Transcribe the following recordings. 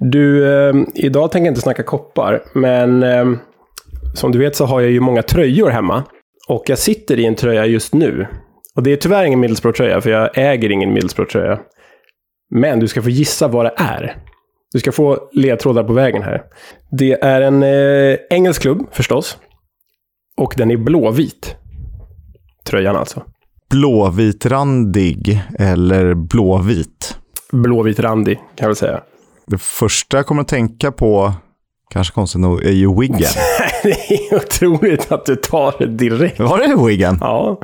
Du, eh, idag tänker jag inte snacka koppar, men eh, som du vet så har jag ju många tröjor hemma. Och jag sitter i en tröja just nu. Och det är tyvärr ingen Middlesbrough-tröja, för jag äger ingen Middlesbrough-tröja. Men du ska få gissa vad det är. Du ska få ledtrådar på vägen här. Det är en eh, engelsk klubb, förstås. Och den är blåvit. Tröjan alltså. Blåvitrandig eller blåvit? Blåvit randig, kan jag väl säga. Det första jag kommer att tänka på, kanske konstigt nog, är ju Wiggen. det är otroligt att du tar det direkt. Var det Wiggen? Ja.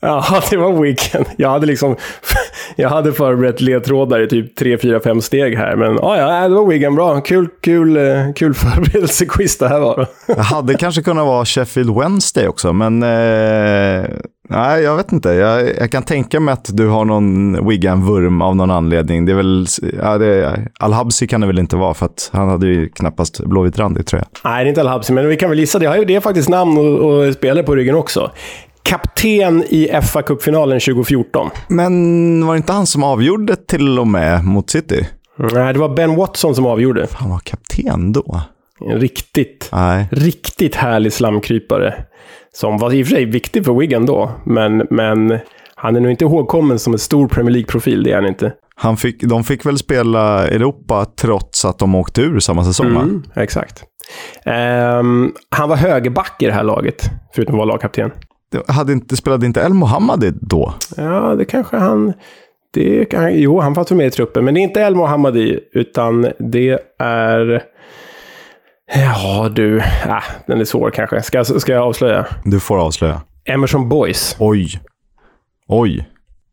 Ja, det var Wiggen. Jag hade liksom jag hade förberett ledtrådar i typ 3, 4, 5 steg här. Men ja, ja det var Wiggen. Bra. Kul, kul, eh, kul förberedelsequiz det här var. Det hade kanske kunnat vara Sheffield Wednesday också, men eh, nej, jag vet inte. Jag, jag, kan tänka mig att du har någon Wiggan-vurm av någon anledning. Det är väl, ja, det, Al-Habsi kan det väl inte vara, för att han hade ju knappast blåvit randig tröja. Nej, det är inte Al-Habsi, men vi kan väl gissa det. Det är faktiskt namn och, och spelare på ryggen också kapten i fa Cup-finalen 2014. Men var det inte han som avgjorde till och med mot City? Nej, det var Ben Watson som avgjorde. Han var kapten då? En riktigt, Nej. riktigt härlig slamkrypare. Som var i och för sig viktig för Wigan då, men, men han är nog inte ihågkommen som en stor Premier League-profil, det är han inte. Han fick, de fick väl spela Europa trots att de åkte ur samma säsong, mm, Exakt. Um, han var högerback i det här laget, förutom att vara lagkapten. Hade inte, spelade inte El Mohammadi då? Ja, det kanske han... Det kan, jo, han fanns med i truppen, men det är inte El Mohammadi, utan det är... Ja, du. Äh, den är svår kanske. Ska, ska jag avslöja? Du får avslöja. Emerson Boys. Oj. Oj.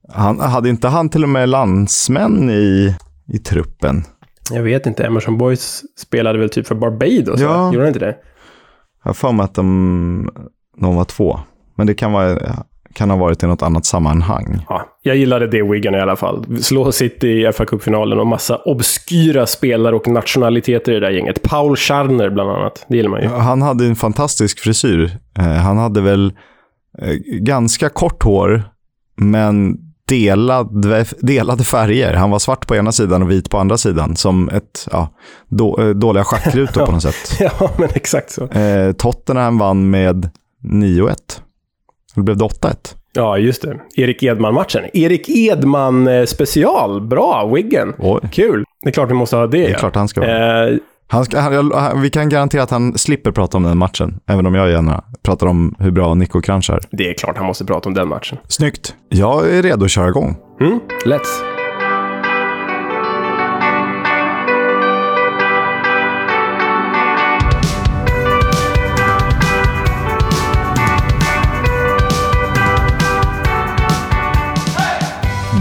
Han, hade inte han till och med landsmän i, i truppen? Jag vet inte. Emerson Boys spelade väl typ för Barbados? Ja. Gjorde han inte det? Jag har för mig att de, de var två. Men det kan, vara, kan ha varit i något annat sammanhang. Ja, jag gillade det Wigan i alla fall. Slå City i fa Cup-finalen och massa obskyra spelare och nationaliteter i det där gänget. Paul Scharner bland annat. Det gillar man ju. Han hade en fantastisk frisyr. Eh, han hade väl eh, ganska kort hår, men delade, delade färger. Han var svart på ena sidan och vit på andra sidan. Som ett, ja, då, eh, dåliga schackrutor på något sätt. ja, men exakt så. Eh, Tottenham vann med 9-1. Då blev det 8-1. Ja, just det. Erik Edman-matchen. Erik Edman eh, special. Bra, Wiggen. Oj. Kul. Det är klart vi måste ha det. Det är klart han ska vara. Eh, han ska, han, vi kan garantera att han slipper prata om den matchen, även om jag gärna pratar om hur bra Nico Kranch är. Det är klart han måste prata om den matchen. Snyggt. Jag är redo att köra igång. Mm, let's.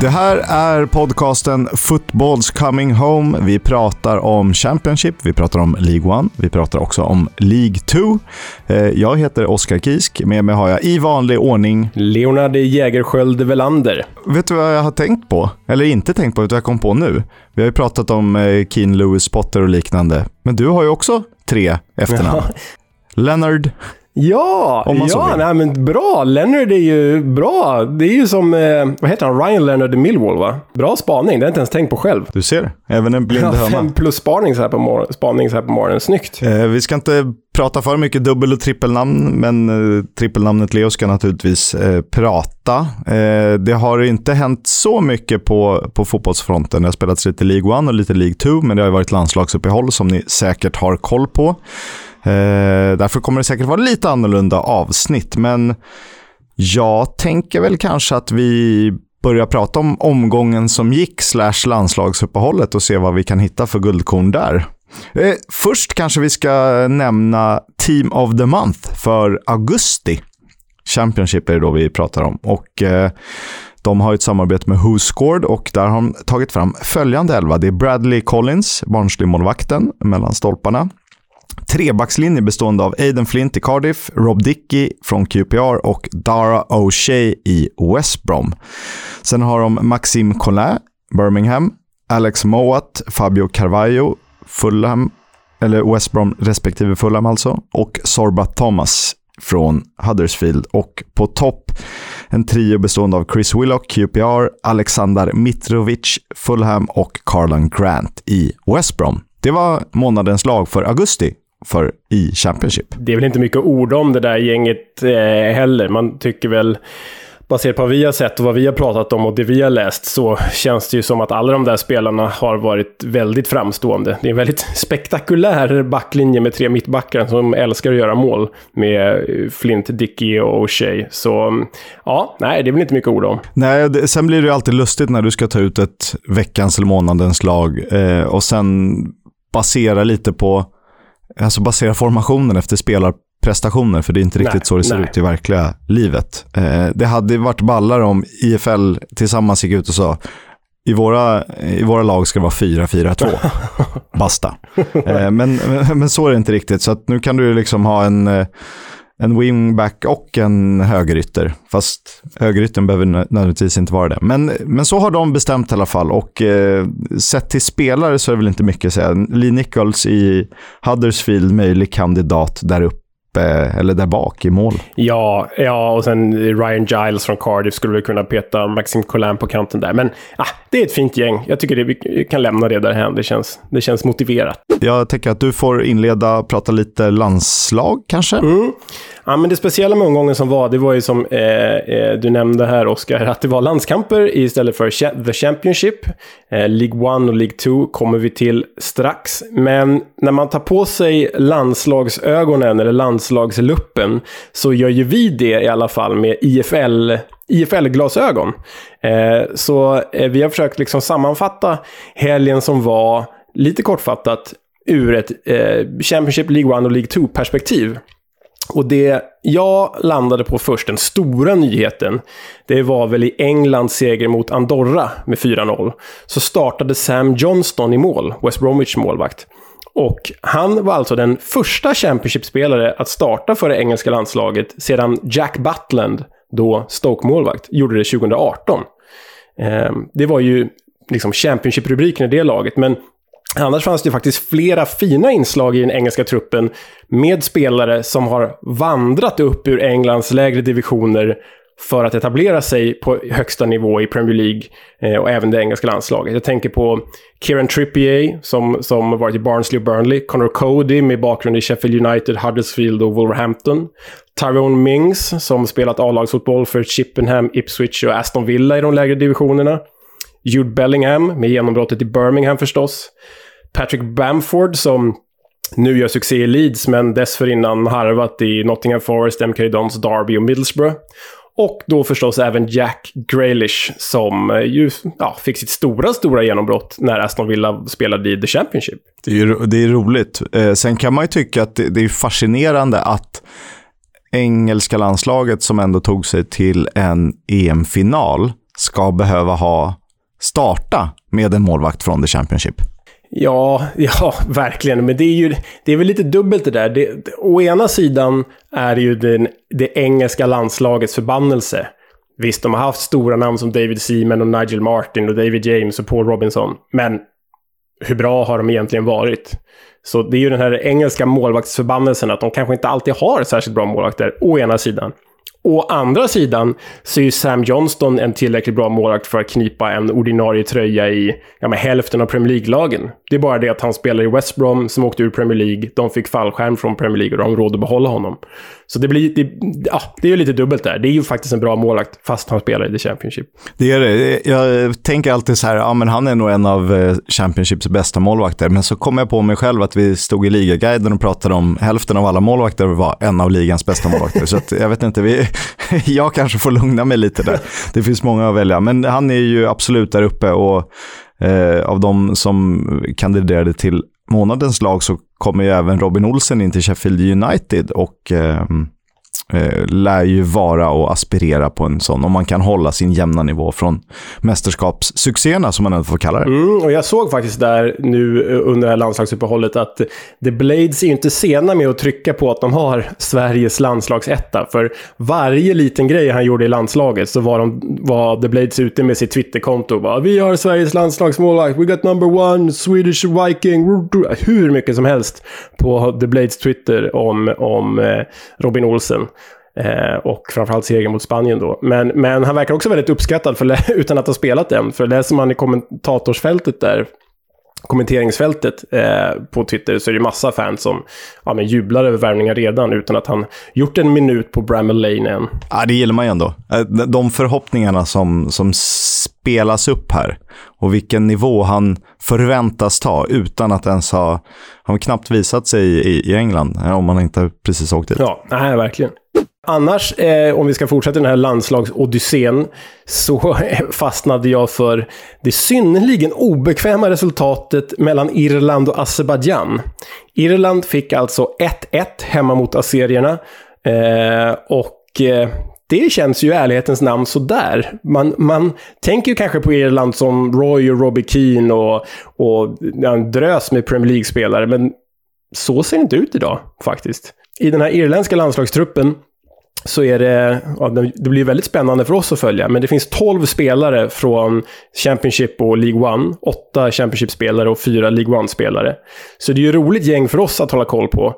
Det här är podcasten Footballs coming home. Vi pratar om Championship, vi pratar om League 1, vi pratar också om League 2. Eh, jag heter Oskar Kisk, med mig har jag i vanlig ordning Leonard Jägerskiöld Velander. Vet du vad jag har tänkt på? Eller inte tänkt på, vad jag kom på nu? Vi har ju pratat om eh, Keen Lewis Potter och liknande. Men du har ju också tre efternamn. Ja. Ja, nej, men bra. Leonard är ju bra. Det är ju som, eh, vad heter han, Ryan Leonard i Millwall va? Bra spaning, det har jag inte ens tänkt på själv. Du ser, även en blind höna. Fem plus spaning så här på, mor spaning så här på morgonen, snyggt. Eh, vi ska inte prata för mycket dubbel och trippelnamn, men eh, trippelnamnet Leo ska naturligtvis eh, prata. Eh, det har inte hänt så mycket på, på fotbollsfronten. Det har spelats lite League 1 och lite League 2, men det har varit landslagsuppehåll som ni säkert har koll på. Eh, därför kommer det säkert vara lite annorlunda avsnitt, men jag tänker väl kanske att vi börjar prata om omgången som gick slash landslagsuppehållet och se vad vi kan hitta för guldkorn där. Eh, först kanske vi ska nämna Team of the Month för augusti. Championship är det då vi pratar om. Och eh, de har ett samarbete med Who Scored och där har de tagit fram följande elva. Det är Bradley Collins, Barnsley-målvakten, mellan stolparna trebackslinje bestående av Aiden Flint i Cardiff, Rob Dickey från QPR och Dara O'Shea i West Brom. Sen har de Maxime Collin, Birmingham, Alex Mowat, Fabio Carvalho, Fulham, eller West Brom respektive Fulham alltså, och Sorba Thomas från Huddersfield. Och på topp en trio bestående av Chris Willock, QPR, Alexander Mitrovic, Fulham och Carlan Grant i West Brom. Det var månadens lag för augusti för i Championship. Det är väl inte mycket ord om det där gänget eh, heller. Man tycker väl baserat på vad vi har sett och vad vi har pratat om och det vi har läst så känns det ju som att alla de där spelarna har varit väldigt framstående. Det är en väldigt spektakulär backlinje med tre mittbackar som älskar att göra mål med Flint, Dicky och O'Shea. Så ja, nej, det är väl inte mycket ord om. Nej, sen blir det ju alltid lustigt när du ska ta ut ett veckans eller månadens lag eh, och sen basera lite på Alltså basera formationen efter spelar prestationer, för det är inte riktigt nej, så det ser nej. ut i verkliga livet. Eh, det hade varit ballar om IFL tillsammans gick ut och sa i våra, i våra lag ska det vara 4-4-2. Basta. Eh, men, men så är det inte riktigt. Så nu kan du liksom ha en, eh, en wingback och en högerytter. Fast högeryttern behöver nödvändigtvis inte vara det. Men, men så har de bestämt i alla fall. Och eh, sett till spelare så är det väl inte mycket att säga. Lee Nichols i Huddersfield, möjlig kandidat där uppe eller där bak i mål. Ja, ja, och sen Ryan Giles från Cardiff skulle vi kunna peta Maxim Collin på kanten där. Men ah, det är ett fint gäng. Jag tycker det, vi kan lämna det därhän. Det känns, det känns motiverat. Jag tänker att du får inleda, prata lite landslag kanske? Mm. Ja, men det speciella med omgången som var, det var ju som eh, eh du nämnde här, Oskar, att det var landskamper istället för The Championship. Eh, League 1 och League 2 kommer vi till strax. Men när man tar på sig landslagsögonen, eller landslagsluppen, så gör ju vi det i alla fall med IFL IFL-glasögon. Eh, så eh, vi har försökt liksom sammanfatta helgen som var, lite kortfattat, ur ett eh, Championship League 1 och League 2-perspektiv. Och det jag landade på först, den stora nyheten, det var väl i Englands seger mot Andorra med 4-0. Så startade Sam Johnston i mål, West Bromwich målvakt. Och han var alltså den första Championship-spelare att starta för det engelska landslaget sedan Jack Butland, då Stoke-målvakt, gjorde det 2018. Ehm, det var ju liksom Championship-rubriken i det laget, men Annars fanns det faktiskt flera fina inslag i den engelska truppen med spelare som har vandrat upp ur Englands lägre divisioner för att etablera sig på högsta nivå i Premier League eh, och även det engelska landslaget. Jag tänker på Kieran Trippier som, som varit i Barnsley och Burnley, Connor Cody med bakgrund i Sheffield United, Huddersfield och Wolverhampton. Tyrone Mings som spelat A-lagsfotboll för Chippenham, Ipswich och Aston Villa i de lägre divisionerna. Jude Bellingham med genombrottet i Birmingham förstås. Patrick Bamford som nu gör succé i Leeds, men dessförinnan harvat i Nottingham Forest, MK Dons, Derby och Middlesbrough. Och då förstås även Jack Grealish som eh, ju ja, fick sitt stora, stora genombrott när Aston Villa spelade i The Championship. Det är, ju, det är roligt. Eh, sen kan man ju tycka att det, det är fascinerande att engelska landslaget som ändå tog sig till en EM-final ska behöva ha starta med en målvakt från The Championship. Ja, ja, verkligen. Men det är ju det är väl lite dubbelt det där. Det, å ena sidan är det ju den, det engelska landslagets förbannelse. Visst, de har haft stora namn som David Seaman och Nigel Martin och David James och Paul Robinson. Men hur bra har de egentligen varit? Så det är ju den här engelska målvaktsförbannelsen att de kanske inte alltid har särskilt bra målvakter, å ena sidan. Å andra sidan så är ju Sam Johnston en tillräckligt bra målvakt för att knipa en ordinarie tröja i ja, med hälften av Premier League-lagen. Det är bara det att han spelar i West Brom som åkte ur Premier League. De fick fallskärm från Premier League och de har råd att behålla honom. Så det blir, det, ja, det är ju lite dubbelt där. Det är ju faktiskt en bra målvakt fast han spelar i The Championship. Det är det. Jag tänker alltid så här, ja men han är nog en av eh, Championships bästa målvakter. Men så kom jag på mig själv att vi stod i ligaguiden och pratade om hälften av alla målvakter var en av ligans bästa målvakter. så att, jag vet inte, vi, jag kanske får lugna mig lite där. Det finns många att välja, men han är ju absolut där uppe och eh, av de som kandiderade till månadens lag så kommer ju även Robin Olsen in till Sheffield United och eh, eh, lär ju vara och aspirera på en sån, om man kan hålla sin jämna nivå från mästerskapssuccéerna, som man ändå får kalla det. Mm, och jag såg faktiskt där nu eh, under det här landslagsuppehållet att The Blades är ju inte sena med att trycka på att de har Sveriges landslagsetta. För varje liten grej han gjorde i landslaget så var, de, var The Blades ute med sitt Twitterkonto och bara “Vi har Sveriges landslagsmålvakt, we got number one, Swedish Viking”. Hur mycket som helst på The Blades Twitter om, om eh, Robin Olsen. Eh, och framförallt segern mot Spanien då. Men, men han verkar också väldigt uppskattad för, utan att ha spelat än. För läser man i kommentatorsfältet där kommenteringsfältet eh, på Twitter så är det massa fans som ja, men jublar över värvningar redan utan att han gjort en minut på Bramall Lane än. Ja, det gillar man ju ändå. Eh, de förhoppningarna som, som spelas upp här och vilken nivå han förväntas ta utan att ens ha, han knappt visat sig i, i England, eh, om han inte precis åkt dit. Ja, nej, verkligen. Annars, eh, om vi ska fortsätta den här landslagsodyssén, så fastnade jag för det synnerligen obekväma resultatet mellan Irland och Azerbajdzjan. Irland fick alltså 1-1 hemma mot azerierna. Eh, och eh, det känns ju i ärlighetens namn sådär. Man, man tänker ju kanske på Irland som Roy och Robbie Keane och, och en drös med Premier League-spelare, men så ser det inte ut idag faktiskt. I den här irländska landslagstruppen så är det, ja, det blir väldigt spännande för oss att följa, men det finns 12 spelare från Championship och League One, 8 Championship-spelare och 4 League One-spelare. Så det är ju roligt gäng för oss att hålla koll på.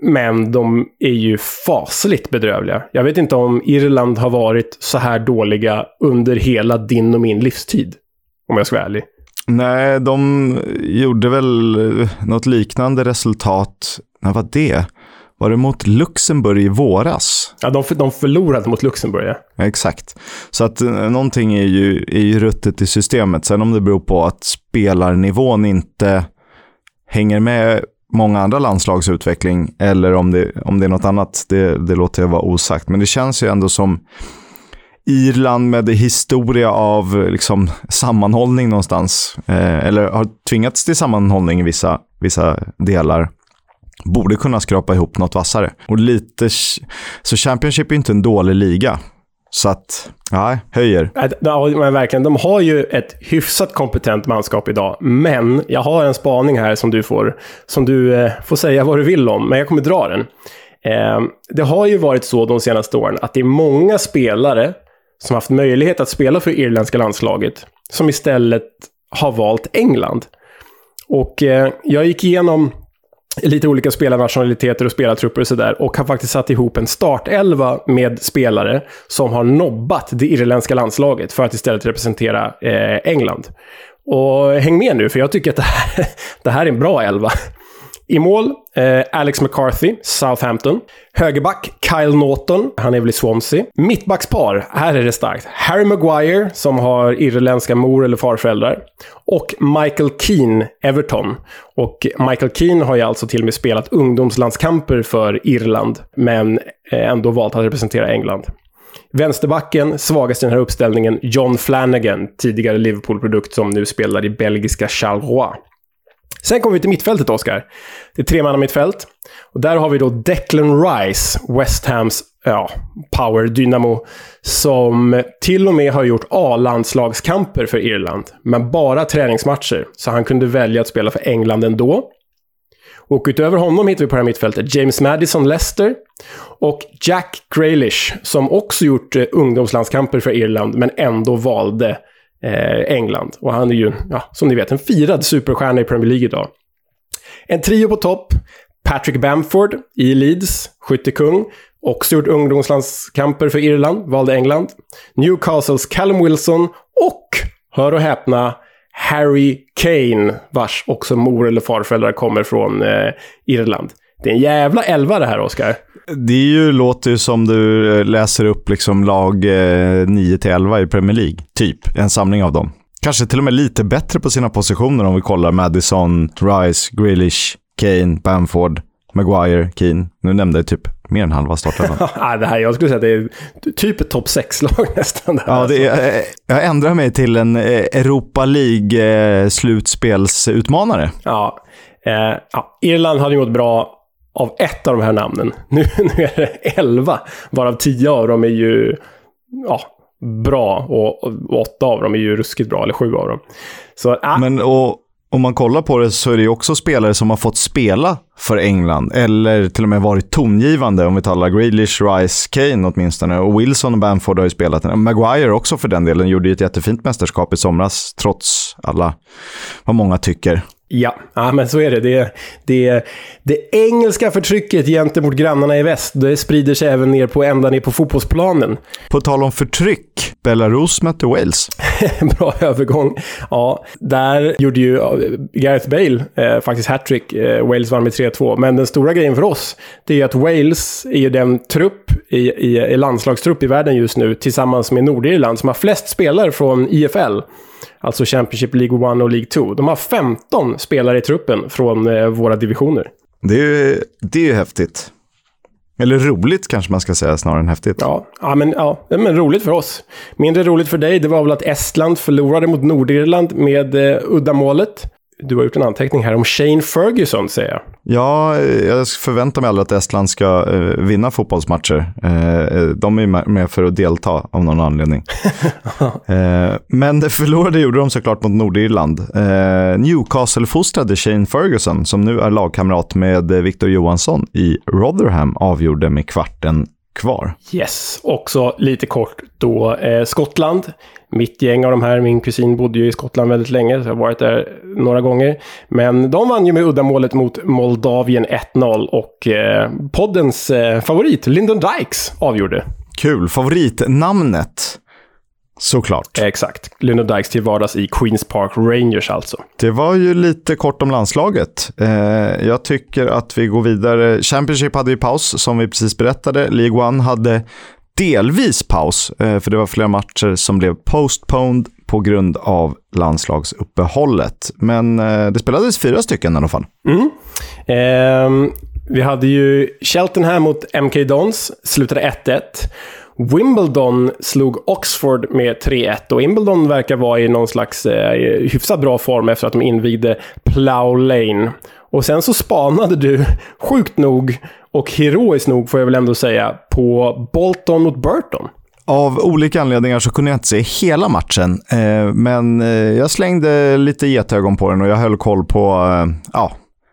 Men de är ju fasligt bedrövliga. Jag vet inte om Irland har varit så här dåliga under hela din och min livstid. Om jag ska vara ärlig. Nej, de gjorde väl något liknande resultat. När var det? Var det mot Luxemburg i våras? Ja, de, de förlorade mot Luxemburg, ja. Exakt. Så att eh, någonting är ju, är ju ruttet i systemet. Sen om det beror på att spelarnivån inte hänger med många andra landslags utveckling eller om det, om det är något annat, det, det låter jag vara osagt. Men det känns ju ändå som Irland med historia av liksom, sammanhållning någonstans. Eh, eller har tvingats till sammanhållning i vissa, vissa delar borde kunna skrapa ihop något vassare. Och lite... Så Championship är inte en dålig liga. Så att, nej, höjer. Ja, men verkligen. De har ju ett hyfsat kompetent manskap idag. Men jag har en spaning här som du får, som du eh, får säga vad du vill om, men jag kommer dra den. Eh, det har ju varit så de senaste åren att det är många spelare som haft möjlighet att spela för irländska landslaget som istället har valt England. Och eh, jag gick igenom lite olika spelarnationaliteter och spelartrupper och sådär. Och har faktiskt satt ihop en startelva med spelare som har nobbat det irländska landslaget för att istället representera eh, England. Och häng med nu, för jag tycker att det här, det här är en bra elva. I mål, eh, Alex McCarthy, Southampton. Högerback, Kyle Norton, han är väl i Swansea. Mittbackspar, här är det starkt. Harry Maguire, som har irländska mor eller farföräldrar. Och Michael Keane, Everton. Och Michael Keane har ju alltså till och med spelat ungdomslandskamper för Irland, men eh, ändå valt att representera England. Vänsterbacken, svagast i den här uppställningen, John Flanagan, tidigare Liverpool-produkt som nu spelar i belgiska Charleroi. Sen kommer vi till mittfältet, Oskar. Det är tre man mittfält. Och där har vi då Declan Rice, West Hams ja, power dynamo, som till och med har gjort A-landslagskamper för Irland, men bara träningsmatcher. Så han kunde välja att spela för England ändå. Och utöver honom hittar vi på det här mittfältet James Madison, Leicester. Och Jack Grealish, som också gjort eh, ungdomslandskamper för Irland, men ändå valde eh, England. Och han är ju, ja, som ni vet, en firad superstjärna i Premier League idag. En trio på topp. Patrick Bamford i Leeds, skyttekung. Också gjort ungdomslandskamper för Irland, valde England. Newcastles Callum Wilson och, hör och häpna, Harry Kane, vars också mor eller farföräldrar kommer från eh, Irland. Det är en jävla elva det här, Oskar. Det är ju, låter ju som du eh, läser upp liksom lag eh, 9-11 i Premier League. Typ, en samling av dem. Kanske till och med lite bättre på sina positioner om vi kollar Madison, Rice, Grealish, Kane, Bamford, Maguire, Keane. Nu nämnde jag typ mer än halva startelvan. det här, jag skulle säga att det är typ ett topp 6-lag nästan. Det ja, det är, eh, jag ändrar mig till en eh, Europa League-slutspelsutmanare. Ja. Eh, ja, Irland hade ju mått bra av ett av de här namnen. Nu, nu är det elva, varav tio av dem är ju ja, bra och, och, åtta av dem är ju ruskigt bra, eller sju av dem. Så, äh. Men och, om man kollar på det så är det ju också spelare som har fått spela för England, eller till och med varit tongivande, om vi talar Grealish, Rice, Kane åtminstone. Och Wilson och Bamford har ju spelat. Maguire också för den delen, gjorde ju ett jättefint mästerskap i somras, trots alla, vad många tycker. Ja, ja men så är det. Det, det. det engelska förtrycket gentemot grannarna i väst, det sprider sig även ner på ända ner på fotbollsplanen. På tal om förtryck, Belarus mötte Wales. Bra övergång. Ja, där gjorde ju Gareth Bale eh, faktiskt hattrick. Eh, Wales vann med 3-2. Men den stora grejen för oss, det är ju att Wales är ju den trupp i, i, i landslagstrupp i världen just nu, tillsammans med Nordirland, som har flest spelare från IFL. Alltså Championship League 1 och League 2. De har 15 spelare i truppen från eh, våra divisioner. Det är ju det är ju häftigt. Eller roligt kanske man ska säga snarare än häftigt. Ja, ja, men, ja, men roligt för oss. Mindre roligt för dig, det var väl att Estland förlorade mot Nordirland med eh, uddamålet. Du har gjort en anteckning här om Shane Ferguson, säger jag. Ja, jag förväntar mig aldrig att Estland ska uh, vinna fotbollsmatcher. Uh, de är med för att delta av någon anledning. uh, men det förlorade gjorde de såklart mot Nordirland. Uh, Newcastle-fostrade Shane Ferguson, som nu är lagkamrat med Victor Johansson i Rotherham, avgjorde med kvarten kvar. Yes, också lite kort då eh, Skottland. Mitt gäng av de här, min kusin bodde ju i Skottland väldigt länge, så jag har varit där några gånger. Men de vann ju med uddamålet mot Moldavien 1-0 och eh, poddens eh, favorit, Lyndon Dykes, avgjorde. Kul. Favoritnamnet? Såklart. Exakt. Lyndon Dykes till vardags i Queens Park Rangers alltså. Det var ju lite kort om landslaget. Eh, jag tycker att vi går vidare. Championship hade ju paus, som vi precis berättade. League One hade delvis paus, eh, för det var flera matcher som blev postponed på grund av landslagsuppehållet. Men eh, det spelades fyra stycken i alla fall. Mm. Eh, vi hade ju Cheltenham mot MK Dons, slutade 1-1. Wimbledon slog Oxford med 3-1 och Wimbledon verkar vara i någon slags eh, hyfsat bra form efter att de invigde Plough Lane. Och sen så spanade du, sjukt nog, och heroiskt nog får jag väl ändå säga, på Bolton mot Burton. Av olika anledningar så kunde jag inte se hela matchen, eh, men eh, jag slängde lite getögon på den och jag höll koll på eh, ja,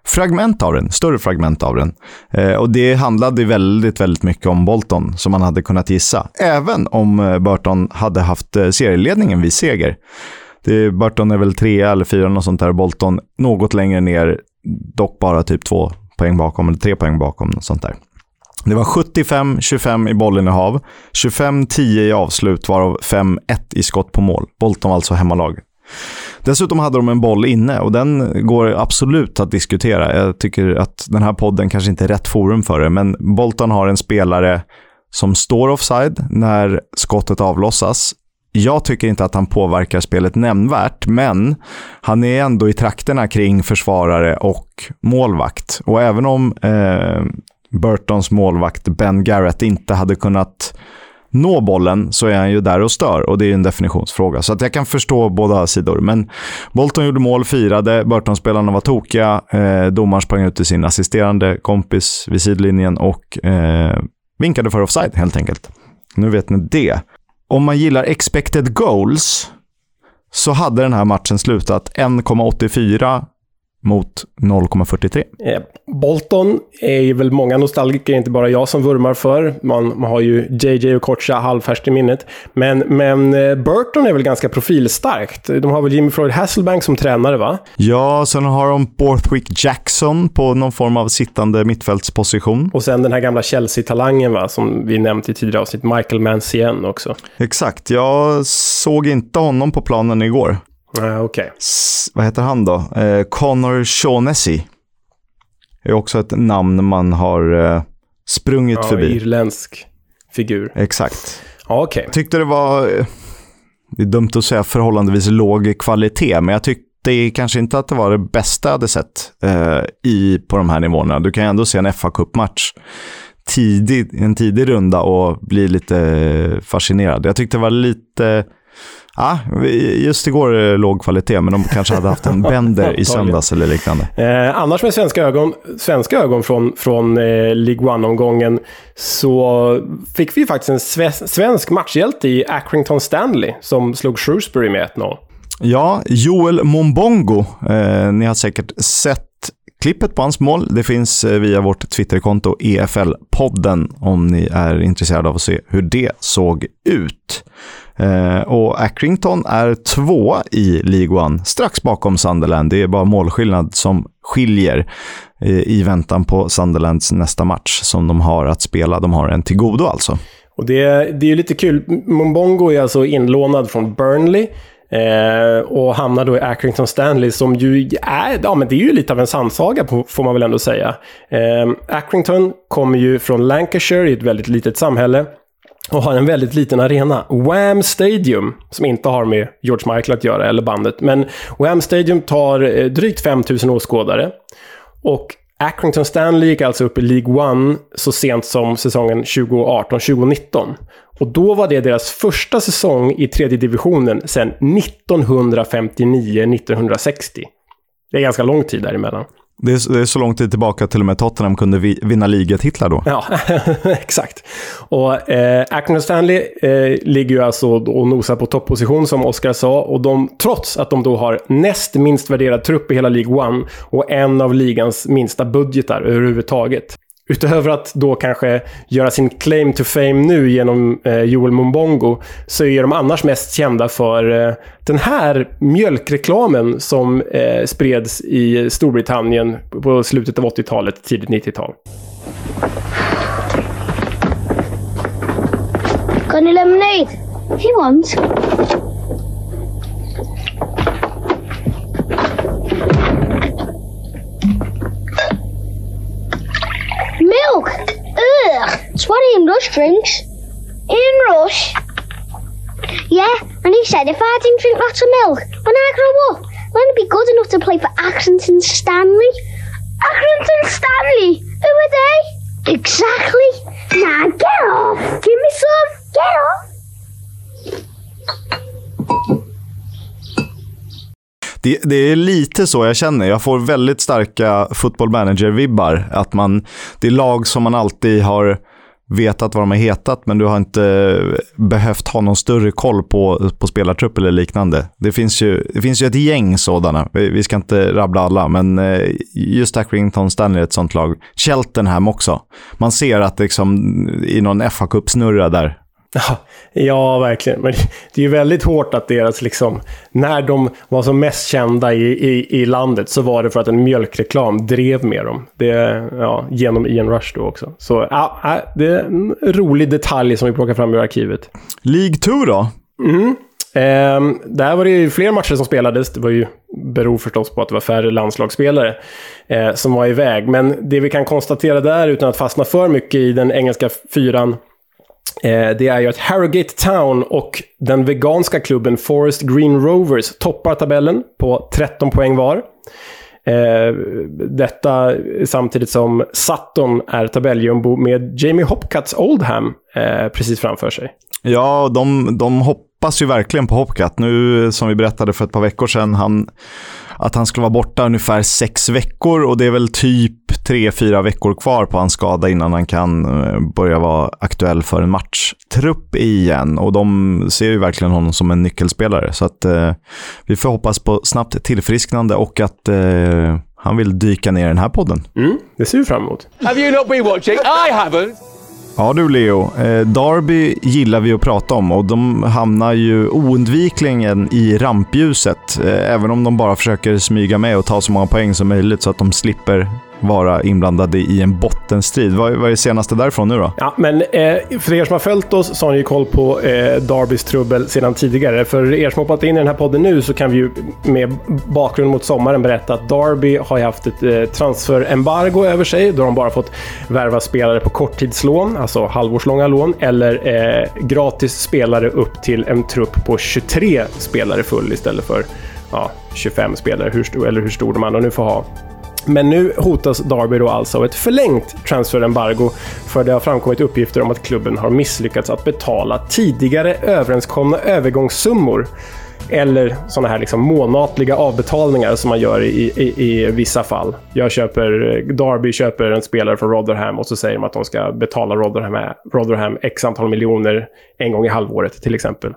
fragment av den, större fragment av den. Eh, och det handlade väldigt, väldigt mycket om Bolton, som man hade kunnat gissa. Även om eh, Burton hade haft eh, serieledningen vid seger. Det, Burton är väl trea eller fyra, och sånt där. Bolton något längre ner, dock bara typ två poäng bakom, eller tre poäng bakom, något sånt där. Det var 75-25 i bollinnehav, 25-10 i avslut, varav 5-1 i skott på mål. Bolton var alltså hemmalag. Dessutom hade de en boll inne och den går absolut att diskutera. Jag tycker att den här podden kanske inte är rätt forum för det, men Bolton har en spelare som står offside när skottet avlossas. Jag tycker inte att han påverkar spelet nämnvärt, men han är ändå i trakterna kring försvarare och målvakt. Och även om eh, Burtons målvakt Ben Garrett inte hade kunnat nå bollen så är han ju där och stör och det är en definitionsfråga. Så att jag kan förstå båda sidor. Men Bolton gjorde mål, firade, Burton-spelarna var tokiga, eh, domaren sprang ut till sin assisterande kompis vid sidlinjen och eh, vinkade för offside helt enkelt. Nu vet ni det. Om man gillar expected goals så hade den här matchen slutat 1,84 mot 0,43. Eh, Bolton är väl många nostalgiker, inte bara jag som vurmar för. Man, man har ju JJ och Kocha halvfärskt i minnet. Men, men eh, Burton är väl ganska profilstarkt. De har väl Jimmy Floyd Hasselbank som tränare, va? Ja, sen har de Borthwick Jackson på någon form av sittande mittfältsposition. Och sen den här gamla Chelsea-talangen, va? Som vi nämnt i tidigare avsnitt, Michael Mancien också. Exakt. Jag såg inte honom på planen igår. Uh, okay. Vad heter han då? Eh, Connor Shaughnessy. är också ett namn man har eh, sprungit ja, förbi. Irländsk figur. Exakt. Okay. Tyckte det var, eh, det är dumt att säga förhållandevis låg kvalitet, men jag tyckte kanske inte att det var det bästa jag hade sett eh, i, på de här nivåerna. Du kan ju ändå se en fa Cup-match tidig, en tidig runda och bli lite fascinerad. Jag tyckte det var lite Ja, just igår låg kvalitet, men de kanske hade haft en bender i söndags eller liknande. Eh, annars med svenska ögon, svenska ögon från, från eh, League One-omgången så fick vi faktiskt en svensk matchhjälte i Accrington Stanley som slog Shrewsbury med 1-0. Ja, Joel Mombongo. Eh, ni har säkert sett Klippet på hans mål det finns eh, via vårt Twitterkonto EFL-podden om ni är intresserade av att se hur det såg ut. Eh, och Accrington är två i League One, strax bakom Sunderland. Det är bara målskillnad som skiljer eh, i väntan på Sunderlands nästa match som de har att spela. De har en till godo alltså. Och det, det är ju lite kul. Mumbongo är alltså inlånad från Burnley. Eh, och hamnar då i Accrington Stanley som ju är, ja men det är ju lite av en sandsaga får man väl ändå säga. Eh, Accrington kommer ju från Lancashire i ett väldigt litet samhälle och har en väldigt liten arena. Wham Stadium, som inte har med George Michael att göra, eller bandet. Men Wham Stadium tar eh, drygt 5000 åskådare. Och Accrington Stanley gick alltså upp i League One så sent som säsongen 2018-2019. Och då var det deras första säsong i tredje divisionen sedan 1959-1960. Det är ganska lång tid däremellan. Det är, det är så lång tid tillbaka till och med Tottenham kunde vi, vinna ligatitlar då. Ja, exakt. Och eh, Accrington Stanley eh, ligger ju alltså och nosar på topposition som Oskar sa. Och de, trots att de då har näst minst värderad trupp i hela League One och en av ligans minsta budgetar överhuvudtaget. Utöver att då kanske göra sin claim to fame nu genom eh, Joel Mumbongo så är de annars mest kända för eh, den här mjölkreklamen som eh, spreds i Storbritannien på slutet av 80-talet, tidigt 90-tal. Got any lemonade? He wants. Milk! Ugh! It's what Rush drinks. Ian Rush? Yeah, and he said if I didn't drink lots of milk when I grow up, I'd be good enough to play for Accrington Stanley. Accrington Stanley? Who are they? Exactly. Now get off! Give me some! Get off! Det, det, är lite så jag känner. Jag får väldigt starka football manager-vibbar. Att man, det är lag som man alltid har vetat vad de har hetat, men du har inte behövt ha någon större koll på, på spelartrupp eller liknande. Det finns ju, det finns ju ett gäng sådana. Vi, vi ska inte rabbla alla, men eh, just Accrington Stanley är ett sånt lag. Cheltenham också. Man ser att det liksom i någon fa snurra där Ja, ja, verkligen. Men det är ju väldigt hårt att deras, liksom, när de var som mest kända i, i, i landet så var det för att en mjölkreklam drev med dem. Det, ja, genom Ian Rush då också. Så ja, det är en rolig detalj som vi plockar fram ur arkivet. League 2 då? Mm. Eh, där var det ju fler matcher som spelades. Det var ju, beror förstås på att det var färre landslagsspelare eh, som var iväg. Men det vi kan konstatera där, utan att fastna för mycket i den engelska fyran, Eh, det är ju att Harrogate Town och den veganska klubben Forest Green Rovers toppar tabellen på 13 poäng var. Eh, detta samtidigt som Sutton är tabelljumbo med Jamie Hopcats Oldham eh, precis framför sig. Ja, de, de hoppas ju verkligen på Hopcat. Nu, som vi berättade för ett par veckor sedan, han att han skulle vara borta ungefär sex veckor och det är väl typ tre, fyra veckor kvar på hans skada innan han kan eh, börja vara aktuell för en matchtrupp igen. Och de ser ju verkligen honom som en nyckelspelare. Så att eh, vi får hoppas på snabbt tillfrisknande och att eh, han vill dyka ner i den här podden. Mm, det ser vi fram emot. Have you not been watching? I haven't! Ja du Leo, eh, Derby gillar vi att prata om och de hamnar ju oundvikligen i rampljuset. Eh, även om de bara försöker smyga med och ta så många poäng som möjligt så att de slipper vara inblandade i en bottenstrid. Vad, vad är det senaste därifrån nu då? Ja, men eh, för er som har följt oss så har ni ju koll på eh, Darbys trubbel sedan tidigare. För er som har hoppat in i den här podden nu så kan vi ju med bakgrund mot sommaren berätta att Darby har haft ett eh, transferembargo över sig då de bara fått värva spelare på korttidslån, alltså halvårslånga lån, eller eh, gratis spelare upp till en trupp på 23 spelare full istället för ja, 25 spelare, hur, eller hur stor de andra nu får ha. Men nu hotas Derby då alltså av ett förlängt transferembargo för det har framkommit uppgifter om att klubben har misslyckats att betala tidigare överenskomna övergångssummor eller sådana här liksom månatliga avbetalningar som man gör i, i, i, vissa fall. Jag köper, Darby köper en spelare från Rotherham och så säger de att de ska betala Rotherham, Rotherham x antal miljoner en gång i halvåret till exempel.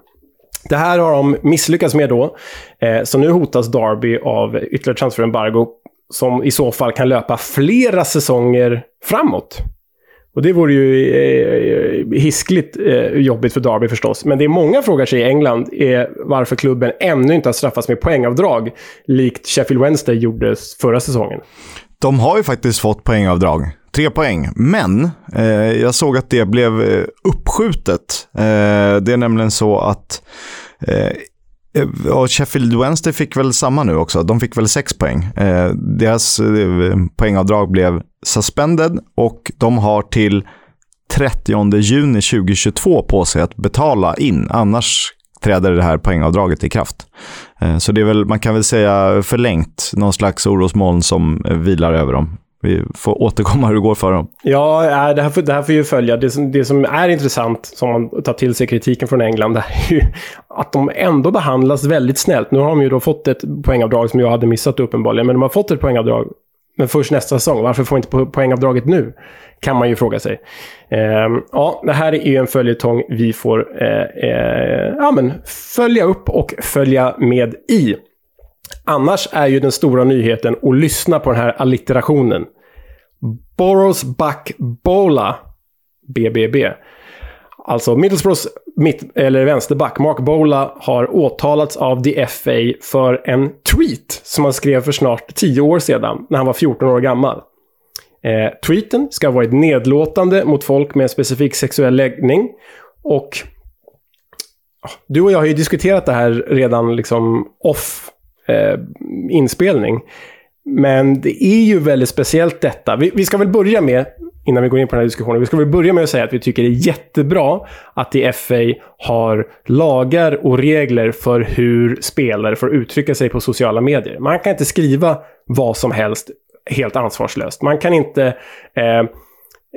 Det här har de misslyckats med då, eh, så nu hotas Darby av ytterligare transferembargo som i så fall kan löpa flera säsonger framåt. Och det vore ju eh, eh hiskligt eh, jobbigt för Derby förstås. Men det många frågar sig i England är varför klubben ännu inte har straffats med poängavdrag, likt Sheffield Wednesday gjorde förra säsongen. De har ju faktiskt fått poängavdrag. Tre poäng. Men eh, jag såg att det blev eh, uppskjutet. Eh, det är nämligen så att Eh, ja, Sheffield Wednesday fick väl samma nu också. De fick väl sex poäng. Eh, deras eh, poängavdrag blev suspended och de har till 30 juni 2022 på sig att betala in. Annars träder det här poängavdraget i kraft. Eh, så det är väl, man kan väl säga förlängt, någon slags orosmoln som eh, vilar över dem. Vi får återkomma hur det går för dem. Ja, äh, det här får, det här får ju följa. Det som, det som är intressant, som man tar till sig kritiken från England, det är ju att de ändå behandlas väldigt snällt. Nu har de ju då fått ett poängavdrag som jag hade missat uppenbarligen, men de har fått ett poängavdrag. Men först nästa säsong. Varför får inte poängavdraget nu? Kan man ju fråga sig. Eh, ja, det här är ju en följetong vi får eh, eh, ja, men följa upp och följa med i. Annars är ju den stora nyheten att lyssna på den här allitterationen. Boros Buck Bola BBB. Alltså Middlesbroughs mitt, eller vänsterback Mark Bola har åtalats av the FA för en tweet som han skrev för snart 10 år sedan, när han var 14 år gammal. Eh, tweeten ska ha varit nedlåtande mot folk med en specifik sexuell läggning. Och ah, du och jag har ju diskuterat det här redan liksom off eh, inspelning. Men det är ju väldigt speciellt detta. Vi, vi, ska väl börja med, innan vi går in på den här diskussionen, vi ska väl börja med att säga att vi tycker det är jättebra att i FA har lagar och regler för hur spelare får uttrycka sig på sociala medier. Man kan inte skriva vad som helst helt ansvarslöst. Man kan inte eh,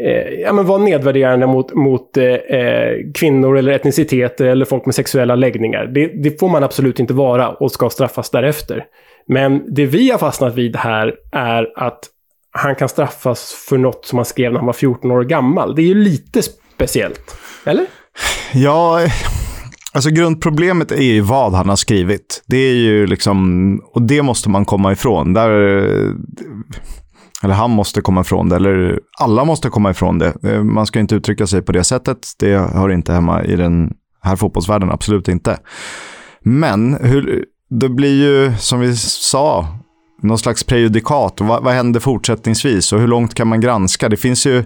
eh, ja, men vara nedvärderande mot, mot eh, eh, kvinnor eller etniciteter eller folk med sexuella läggningar. Det, det, får man absolut inte vara och ska straffas därefter. Men det vi har fastnat vid här är att han kan straffas för något som han skrev när han var 14 år gammal. Det är ju lite speciellt. Eller? Ja, alltså grundproblemet är ju vad han har skrivit. Det är ju liksom, och det måste man komma ifrån. Där, eller han måste komma ifrån det, eller alla måste komma ifrån det. Eh, man ska inte uttrycka sig på det sättet. Det hör inte hemma i den här fotbollsvärlden, absolut inte. Men hur, det blir ju, som vi sa, någon slags prejudikat. Vad, vad händer fortsättningsvis och hur långt kan man granska? Det finns ju...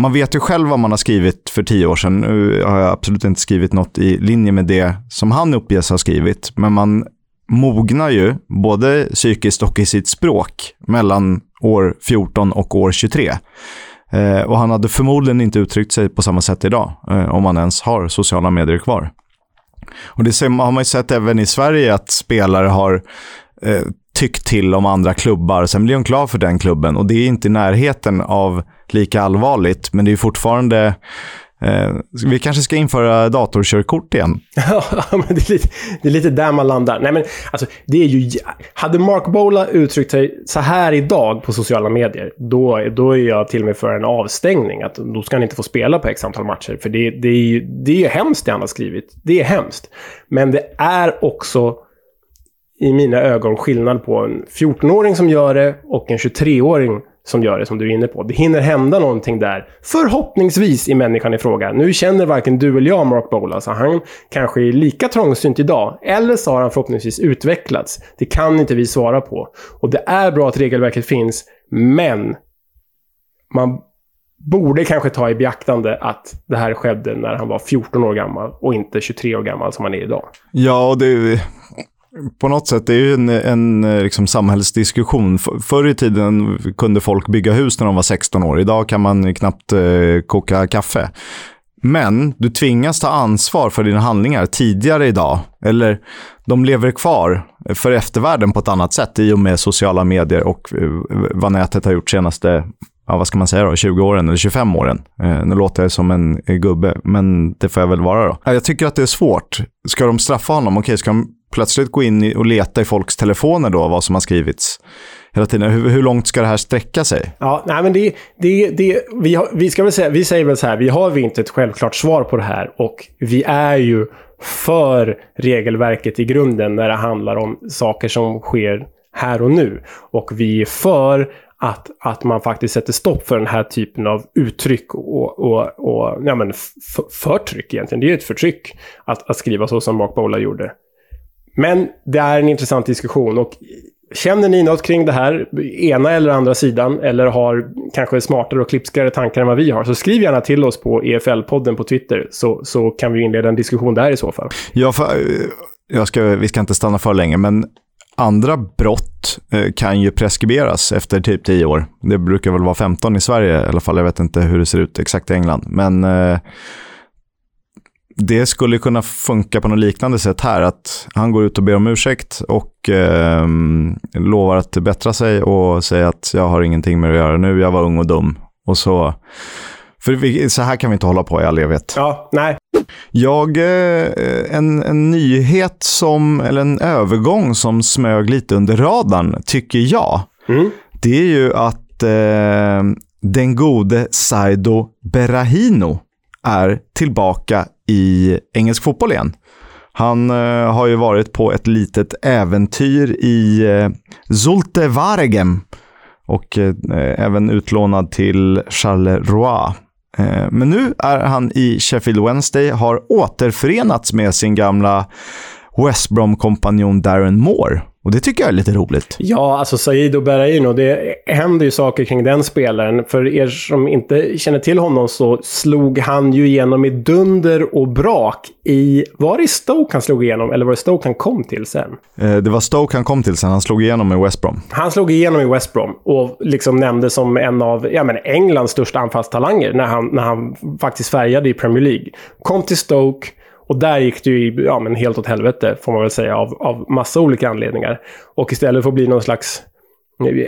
Man vet ju själv vad man har skrivit för tio år sedan. Nu har jag absolut inte skrivit något i linje med det som han uppges ha skrivit. Men man mognar ju både psykiskt och i sitt språk mellan år 14 och år 23. Eh, och han hade förmodligen inte uttryckt sig på samma sätt idag, eh, om han ens har sociala medier kvar. Och det har man ju sett även i Sverige att spelare har eh, tyckt till om andra klubbar. Sen blir de klar för den klubben och det är inte i närheten av lika allvarligt, men det är fortfarande Eh, vi kanske ska införa datorkörkort igen. ja, men det är, lite, det är lite där man landar. Nej, men alltså, det är ju... Hade Mark Bola uttryckt sig så här idag på sociala medier, då, då är jag till och med för en avstängning. Att då ska han inte få spela på x antal matcher. För det, det, är ju, det är ju hemskt det han har skrivit. Det är hemskt. Men det är också i mina ögon skillnad på en 14-åring som gör det och en 23-åring som gör det, som du är inne på. Det hinner hända någonting där, förhoppningsvis, i människan i fråga. Nu känner varken du eller jag Mark Bola, så alltså. han kanske är lika trångsynt idag. Eller så har han förhoppningsvis utvecklats. Det kan inte vi svara på. Och det är bra att regelverket finns, men man borde kanske ta i beaktande att det här skedde när han var 14 år gammal och inte 23 år gammal som han är idag. Ja, och det, på något sätt, det är ju en, en eh, liksom, samhällsdiskussion. Förr i tiden kunde folk bygga hus när de var 16 år. Idag kan man knappt eh, koka kaffe. Men du tvingas ta ansvar för dina handlingar tidigare idag. Eller de lever kvar för eftervärlden på ett annat sätt i och med sociala medier och eh, vad nätet har gjort senaste ja, vad ska man säga då, 20 åren eller 25 åren. Eh, nu låter jag som en eh, gubbe, men det får jag väl vara då. Jag tycker att det är svårt. Ska de straffa honom? Okej, ska de plötsligt gå in och leta i folks telefoner då, vad som har skrivits hela tiden. Hur, hur långt ska det här sträcka sig? Ja, nej men det, det, det, vi, har, vi, ska väl säga, vi säger väl så här, vi har inte ett självklart svar på det här och vi är ju för regelverket i grunden när det handlar om saker som sker här och nu. Och vi är för att, att man faktiskt sätter stopp för den här typen av uttryck och, och, och ja, men förtryck egentligen. Det är ju ett förtryck att, att skriva så som Mark Bola gjorde. Men det är en intressant diskussion och Känner ni något kring det här, ena eller andra sidan, eller har kanske smartare och klipskare tankar än vad vi har, så skriv gärna till oss på EFL-podden på Twitter, så, så kan vi inleda en diskussion där i så fall. Ja, för, jag ska, vi ska inte stanna för länge, men andra brott eh, kan ju preskriberas efter typ 10 år. Det brukar väl vara 15 i Sverige i alla fall. Jag vet inte hur det ser ut exakt i England. Men eh, det skulle kunna funka på något liknande sätt här. Att han går ut och ber om ursäkt och eh, lovar att bättra sig och säger att jag har ingenting med det att göra nu. Jag var ung och dum. Och så... För vi, så här kan vi inte hålla på i all evighet. Ja, nej. Jag, eh, en, en nyhet som, eller en övergång som smög lite under radarn, tycker jag. Mm. Det är ju att eh, den gode Saido Berahino är tillbaka i engelsk fotboll igen. Han eh, har ju varit på ett litet äventyr i eh, Zulte Waregem och eh, även utlånad till Charleroi. Eh, men nu är han i Sheffield Wednesday, har återförenats med sin gamla West Brom-kompanjon Darren Moore. Och det tycker jag är lite roligt. Ja, alltså Saido Berahino, det händer ju saker kring den spelaren. För er som inte känner till honom så slog han ju igenom i dunder och brak i... Var det Stoke han slog igenom eller var det Stoke han kom till sen? Eh, det var Stoke han kom till sen. Han slog igenom i West Brom. Han slog igenom i West Brom och liksom nämndes som en av ja, men Englands största anfallstalanger när han, när han faktiskt färgade i Premier League. Kom till Stoke och där gick det ju ja, men helt åt helvete, får man väl säga, av, av massa olika anledningar. Och istället för att bli någon slags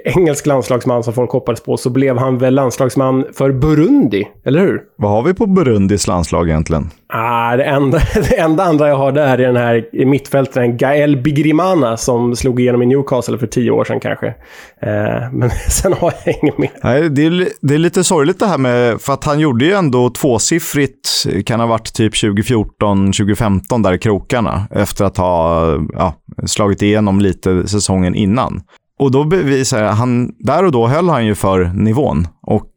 engelsk landslagsman som får en kopparspå så blev han väl landslagsman för Burundi, eller hur? Vad har vi på Burundis landslag egentligen? Ah, det, enda, det enda andra jag har där är den här mittfältaren Gael Bigrimana som slog igenom i Newcastle för tio år sedan kanske. Eh, men sen har jag inget mer. Nej, det, är, det är lite sorgligt det här med, för att han gjorde ju ändå tvåsiffrigt, kan ha varit typ 2014, 2015 där i krokarna, efter att ha ja, slagit igenom lite säsongen innan. Och då bevisar han, där och då höll han ju för nivån. Och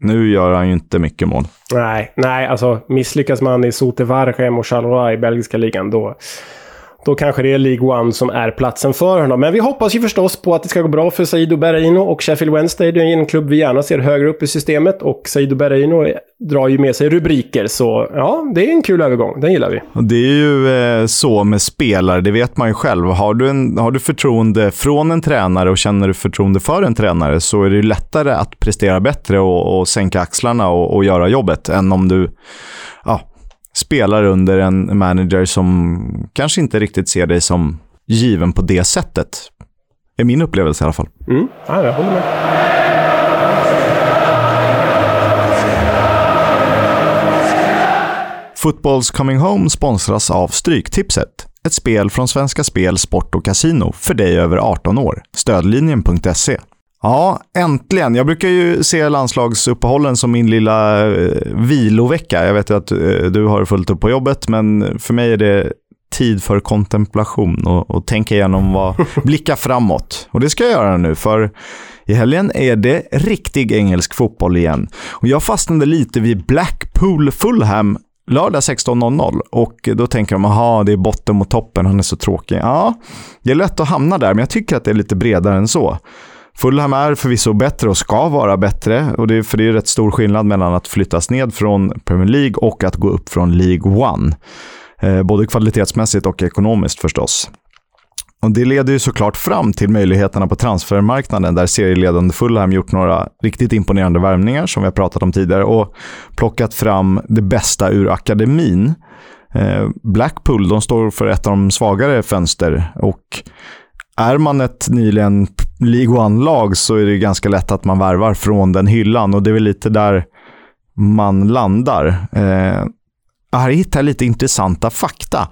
nu gör han ju inte mycket mål. Nej, nej, alltså misslyckas man i Sote Vargem och Charleroi i belgiska ligan, då, då kanske det är League One som är platsen för honom. Men vi hoppas ju förstås på att det ska gå bra för Saido Berraino och Sheffield Wednesday. Det är en klubb vi gärna ser högre upp i systemet och Saido Berraino drar ju med sig rubriker. Så ja, det är en kul övergång. Den gillar vi. Det är ju eh, så med spelare, det vet man ju själv. Har du, en, har du förtroende från en tränare och känner du förtroende för en tränare så är det ju lättare att prestera bättre och, och sänka axlarna och, och göra jobbet än om du ja, spelar under en manager som kanske inte riktigt ser dig som given på det sättet. är min upplevelse i alla fall. Mm. Ja, jag håller med. Footballs Coming Home sponsras av Stryktipset. Ett spel från Svenska Spel, Sport och Casino för dig över 18 år. Stödlinjen.se. Ja, äntligen. Jag brukar ju se landslagsuppehållen som min lilla eh, vilovecka. Jag vet ju att eh, du har fullt upp på jobbet, men för mig är det tid för kontemplation och, och tänka igenom vad, blicka framåt. Och det ska jag göra nu, för i helgen är det riktig engelsk fotboll igen. Och jag fastnade lite vid Blackpool Fulham lördag 16.00 och då tänker de, aha, det är botten mot toppen, han är så tråkig. Ja, det är lätt att hamna där, men jag tycker att det är lite bredare än så. Fulham är förvisso bättre och ska vara bättre. Och det, är, för det är rätt stor skillnad mellan att flyttas ned från Premier League och att gå upp från League One. Eh, både kvalitetsmässigt och ekonomiskt förstås. Och Det leder ju såklart fram till möjligheterna på transfermarknaden där serieledande Fulham gjort några riktigt imponerande värvningar som vi har pratat om tidigare och plockat fram det bästa ur akademin. Eh, Blackpool de står för ett av de svagare fönster och är man ett nyligen League One-lag så är det ganska lätt att man värvar från den hyllan och det är väl lite där man landar. Eh, här hittar jag lite intressanta fakta.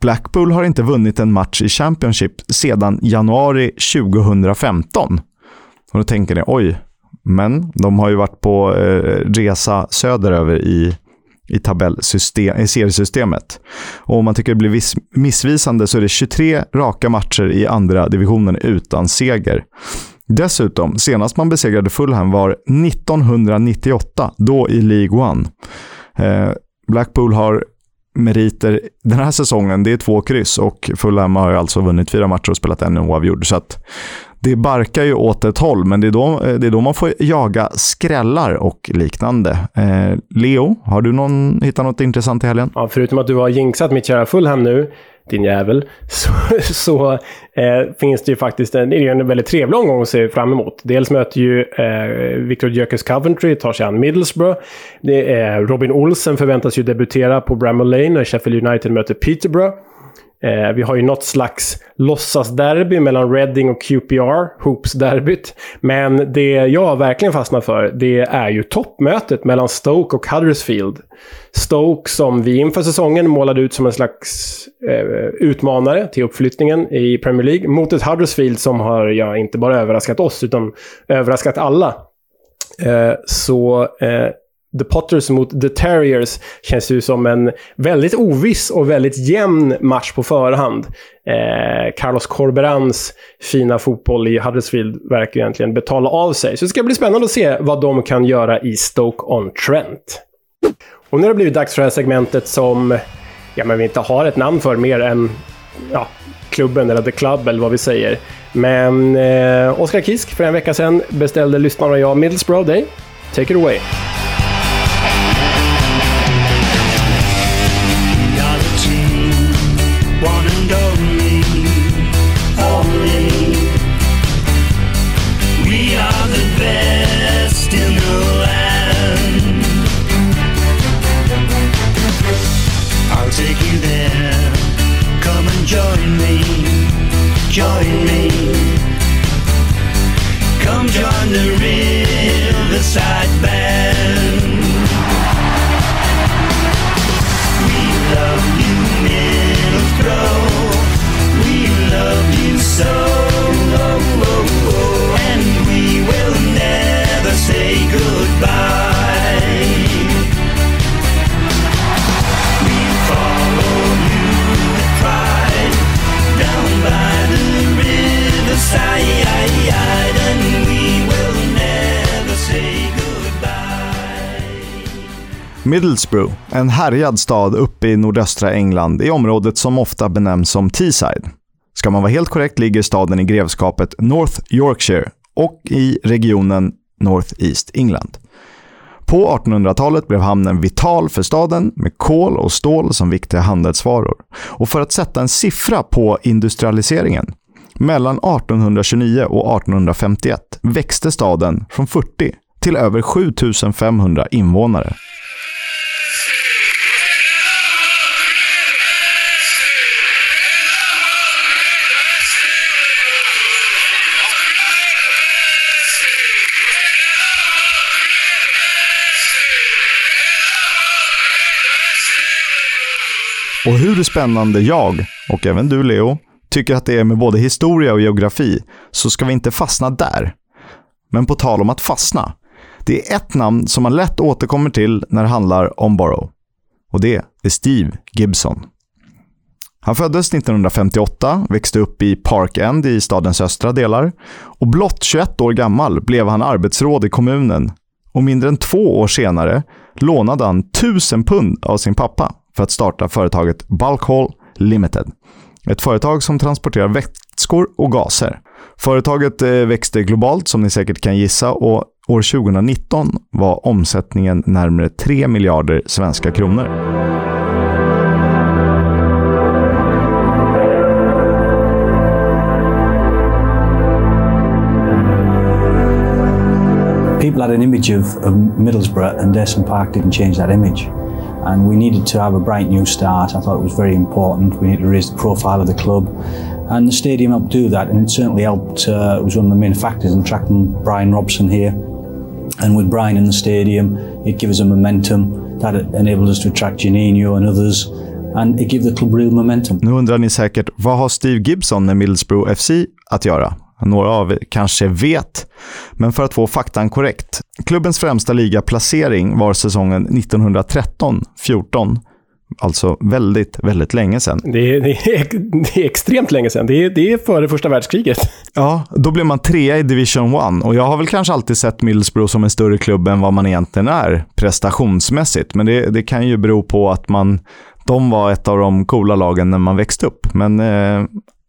Blackpool har inte vunnit en match i Championship sedan januari 2015. Och då tänker ni, oj, men de har ju varit på eh, resa söderöver i i, tabellsystem, i seriesystemet. Och om man tycker det blir viss, missvisande så är det 23 raka matcher i andra divisionen utan seger. Dessutom, senast man besegrade Fulham var 1998, då i League One. Eh, Blackpool har meriter den här säsongen, det är två kryss och Fulham har alltså vunnit fyra matcher och spelat en oavgjord. Så att det barkar ju åt ett håll, men det är då, eh, det är då man får jaga skrällar och liknande. Eh, Leo, har du någon, hittat något intressant i helgen? Ja, förutom att du har jinxat mitt kära Fulham nu, din jävel, så, så eh, finns det ju faktiskt en, det en väldigt trevlig omgång att se fram emot. Dels möter ju eh, Victor Gyökeres Coventry, tar sig an Middlesbrough. Det är eh, Robin Olsen förväntas ju debutera på Bramall Lane när Sheffield United möter Peterborough. Eh, vi har ju något slags låtsasderby mellan Reading och QPR, Hoops-derbyt. Men det jag verkligen fastnar för, det är ju toppmötet mellan Stoke och Huddersfield. Stoke som vi inför säsongen målade ut som en slags eh, utmanare till uppflyttningen i Premier League, mot ett Huddersfield som har, ja, inte bara överraskat oss, utan överraskat alla. Eh, så eh, The Potters mot The Terriers känns ju som en väldigt oviss och väldigt jämn match på förhand. Eh, Carlos Corberans fina fotboll i Huddersfield verkar egentligen betala av sig. Så det ska bli spännande att se vad de kan göra i Stoke-on-Trent. Och nu har det blivit dags för det här segmentet som ja, men vi inte har ett namn för mer än ja, klubben eller The Club eller vad vi säger. Men eh, Oskar Kisk för en vecka sedan beställde lyssnarna och jag Middlesbrough Day. Take it away. Middlesbrough, en härjad stad uppe i nordöstra England i området som ofta benämns som Teesside. Ska man vara helt korrekt ligger staden i grevskapet North Yorkshire och i regionen North East England. På 1800-talet blev hamnen vital för staden med kol och stål som viktiga handelsvaror. Och för att sätta en siffra på industrialiseringen. Mellan 1829 och 1851 växte staden från 40 till över 7500 invånare. Och hur spännande jag, och även du Leo, tycker att det är med både historia och geografi, så ska vi inte fastna där. Men på tal om att fastna. Det är ett namn som man lätt återkommer till när det handlar om Borough. Och det är Steve Gibson. Han föddes 1958, växte upp i Park End i stadens östra delar och blott 21 år gammal blev han arbetsråd i kommunen och mindre än två år senare lånade han 1000 pund av sin pappa för att starta företaget Bulkhall Limited. Ett företag som transporterar vätskor och gaser. Företaget eh, växte globalt som ni säkert kan gissa och år 2019 var omsättningen närmare 3 miljarder svenska kronor. people had an image of, of Middlesbrough, and Desson Park didn't change that image. And we needed to have a bright new start. I thought it was very important. We needed to raise the profile of the club, and the stadium helped do that. And it certainly helped. Uh, it was one of the main factors in attracting Brian Robson here. And with Brian in the stadium, it gave us a momentum that enabled us to attract Janino and others, and it gave the club real momentum. Nu undrar ni säkert, vad har Steve Gibson med Middlesbrough FC att göra? Några av er kanske vet. Men för att få faktan korrekt. Klubbens främsta ligaplacering var säsongen 1913-14. Alltså väldigt, väldigt länge sedan. Det är, det, är, det är extremt länge sedan. Det är, det är före första världskriget. Ja, då blev man trea i Division 1 och jag har väl kanske alltid sett Middlesbrough som en större klubb än vad man egentligen är prestationsmässigt. Men det, kan ju bero på att man, de var ett av de coola lagen när man växte upp. Men eh,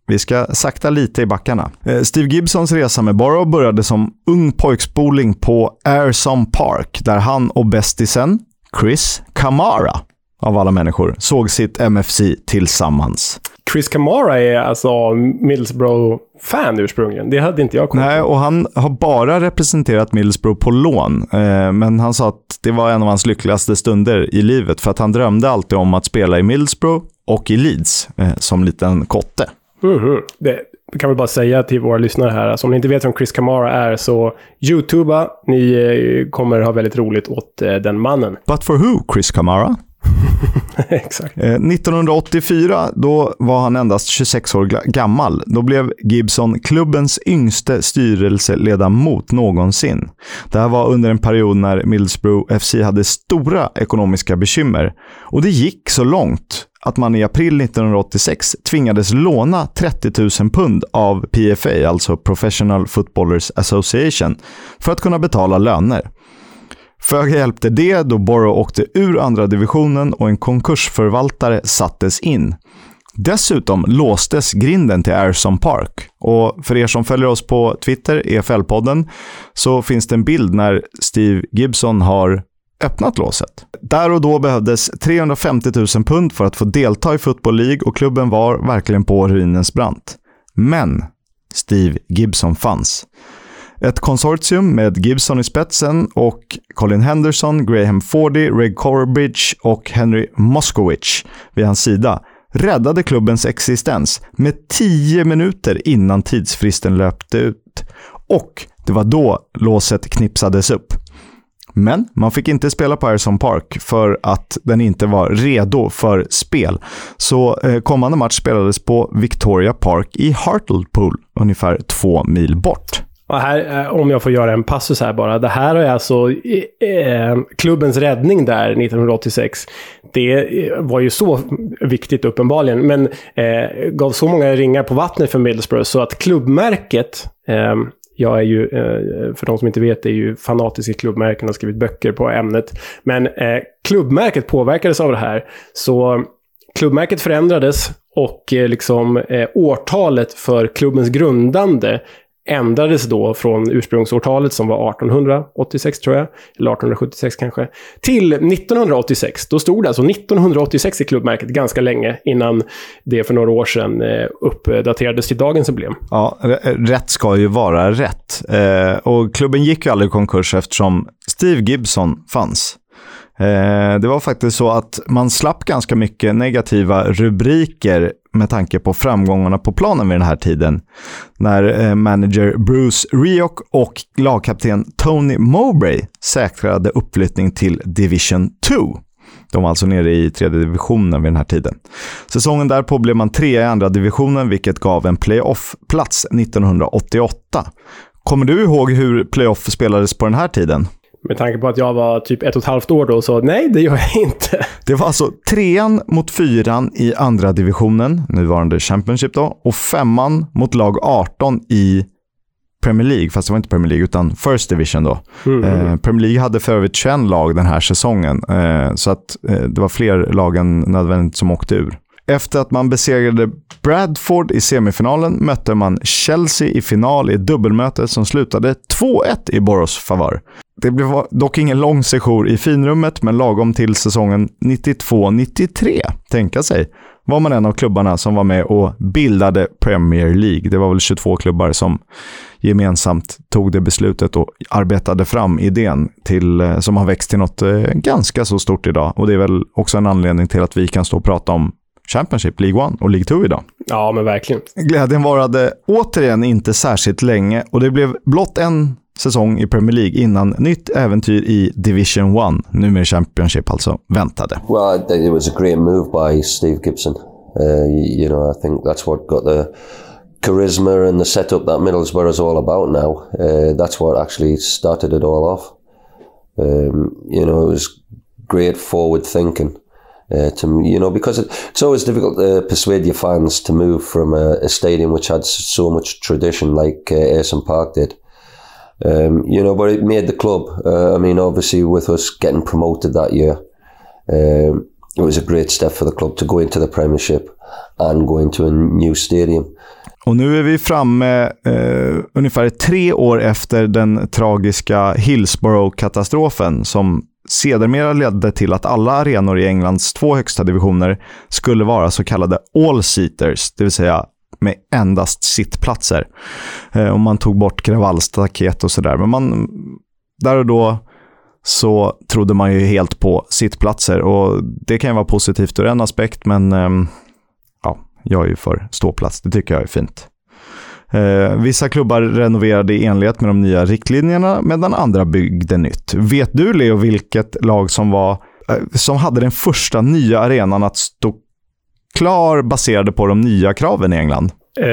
vi ska sakta lite i backarna. Eh, Steve Gibsons resa med Borough började som ung pojkspoling på Airsom Park, där han och bästisen Chris Kamara, av alla människor, såg sitt MFC tillsammans. Chris Kamara är alltså Middlesbrough-fan ursprungligen. Det hade inte jag på. Nej, och han har bara representerat Middlesbrough på lån. Eh, men han sa att det var en av hans lyckligaste stunder i livet, för att han drömde alltid om att spela i Middlesbrough och i Leeds eh, som liten kotte. Mhm. Det kan vi bara säga till våra lyssnare här. Alltså, om ni inte vet vem Chris Kamara är, så YouTuba. Ni eh, kommer ha väldigt roligt åt eh, den mannen. But for who, Chris Kamara? Exakt. Eh, 1984, då var han endast 26 år gammal. Då blev Gibson klubbens yngste styrelseledamot någonsin. Det här var under en period när Middlesbrough FC hade stora ekonomiska bekymmer. Och det gick så långt att man i april 1986 tvingades låna 30 000 pund av PFA, alltså Professional Footballers Association, för att kunna betala löner. Föga hjälpte det då Borough åkte ur andra divisionen och en konkursförvaltare sattes in. Dessutom låstes grinden till Airson Park. Och för er som följer oss på Twitter, EFL-podden, så finns det en bild när Steve Gibson har öppnat låset. Där och då behövdes 350 000 pund för att få delta i Football League och klubben var verkligen på ruinens brant. Men Steve Gibson fanns. Ett konsortium med Gibson i spetsen och Colin Henderson, Graham Fordy, Reg Corbridge och Henry Moskowitz vid hans sida räddade klubbens existens med 10 minuter innan tidsfristen löpte ut. Och det var då låset knipsades upp. Men man fick inte spela på Harrison Park för att den inte var redo för spel. Så eh, kommande match spelades på Victoria Park i Hartlepool, ungefär två mil bort. Och här, eh, om jag får göra en passus här bara. Det här är alltså eh, eh klubbens räddning där 1986. Det eh, var ju så viktigt uppenbarligen, men eh, gav så många ringar på vattnet för Middlesbrough så att klubbmärket eh, jag är ju, eh, för de som inte vet, är ju fanatisk i klubbmärken och har skrivit böcker på ämnet. Men eh, klubbmärket påverkades av det här. Så klubbmärket förändrades och eh, liksom eh, årtalet för klubbens grundande ändrades då från ursprungsårtalet som var 1886 tror jag, eller 1876 kanske, till 1986. Då stod det alltså 1986 i klubbmärket ganska länge innan det för några år sedan eh, uppdaterades till dagens emblem. Ja, rätt ska ju vara rätt. Eh, och klubben gick ju aldrig i konkurs eftersom Steve Gibson fanns. Eh, det var faktiskt så att man slapp ganska mycket negativa rubriker med tanke på framgångarna på planen vid den här tiden. När eh, manager Bruce Rioch och lagkapten Tony Mowbray säkrade uppflyttning till Division 2. De var alltså nere i tredje divisionen vid den här tiden. Säsongen därpå blev man trea i andra divisionen, vilket gav en playoff-plats 1988. Kommer du ihåg hur playoff spelades på den här tiden? Med tanke på att jag var typ ett och ett halvt år då, så nej, det gör jag inte. Det var alltså trean mot fyran i andra divisionen, nuvarande Championship då, och femman mot lag 18 i Premier League, fast det var inte Premier League utan First Division då. Eh, Premier League hade för övrigt 21 lag den här säsongen, eh, så att eh, det var fler lag än nödvändigt som åkte ur. Efter att man besegrade Bradford i semifinalen mötte man Chelsea i final i dubbelmötet dubbelmöte som slutade 2-1 i Boros favör. Det blev dock ingen lång sejour i finrummet, men lagom till säsongen 92-93, tänka sig, var man en av klubbarna som var med och bildade Premier League. Det var väl 22 klubbar som gemensamt tog det beslutet och arbetade fram idén till, eh, som har växt till något eh, ganska så stort idag. Och det är väl också en anledning till att vi kan stå och prata om Championship, League 1 och League 2 idag. Ja, men verkligen. Glädjen varade återigen inte särskilt länge och det blev blott en säsong i Premier League innan nytt äventyr i Division 1, numera Championship alltså, väntade. Well, think it was a great move by Steve Gibson. Uh, you, you know, I think that's what got the charisma and the setup that Middlesbrough is all about now. Uh, that's what actually started it all off. Um, you know, it was great forward thinking. Uh, to you know, because it, it's always difficult to persuade your fans to move from a, a stadium which had so much tradition, like uh, Ayson Park did. Um, you know, but it made the club. Uh, I mean, obviously, with us getting promoted that year, um, it was a great step for the club to go into the Premiership and go into a new stadium. Och nu är vi framme eh, ungefär tre år efter den tragiska Hillsborough-katastrofen som sedermera ledde till att alla arenor i Englands två högsta divisioner skulle vara så kallade all-seaters, det vill säga med endast sittplatser. Eh, och man tog bort kravallstaket och sådär. Men man, där och då så trodde man ju helt på sittplatser och det kan ju vara positivt ur en aspekt, men ehm, ja, jag är ju för ståplats. Det tycker jag är fint. Eh, vissa klubbar renoverade i enlighet med de nya riktlinjerna, medan andra byggde nytt. Vet du, Leo, vilket lag som, var, eh, som hade den första nya arenan att stå klar baserade på de nya kraven i England? Eh,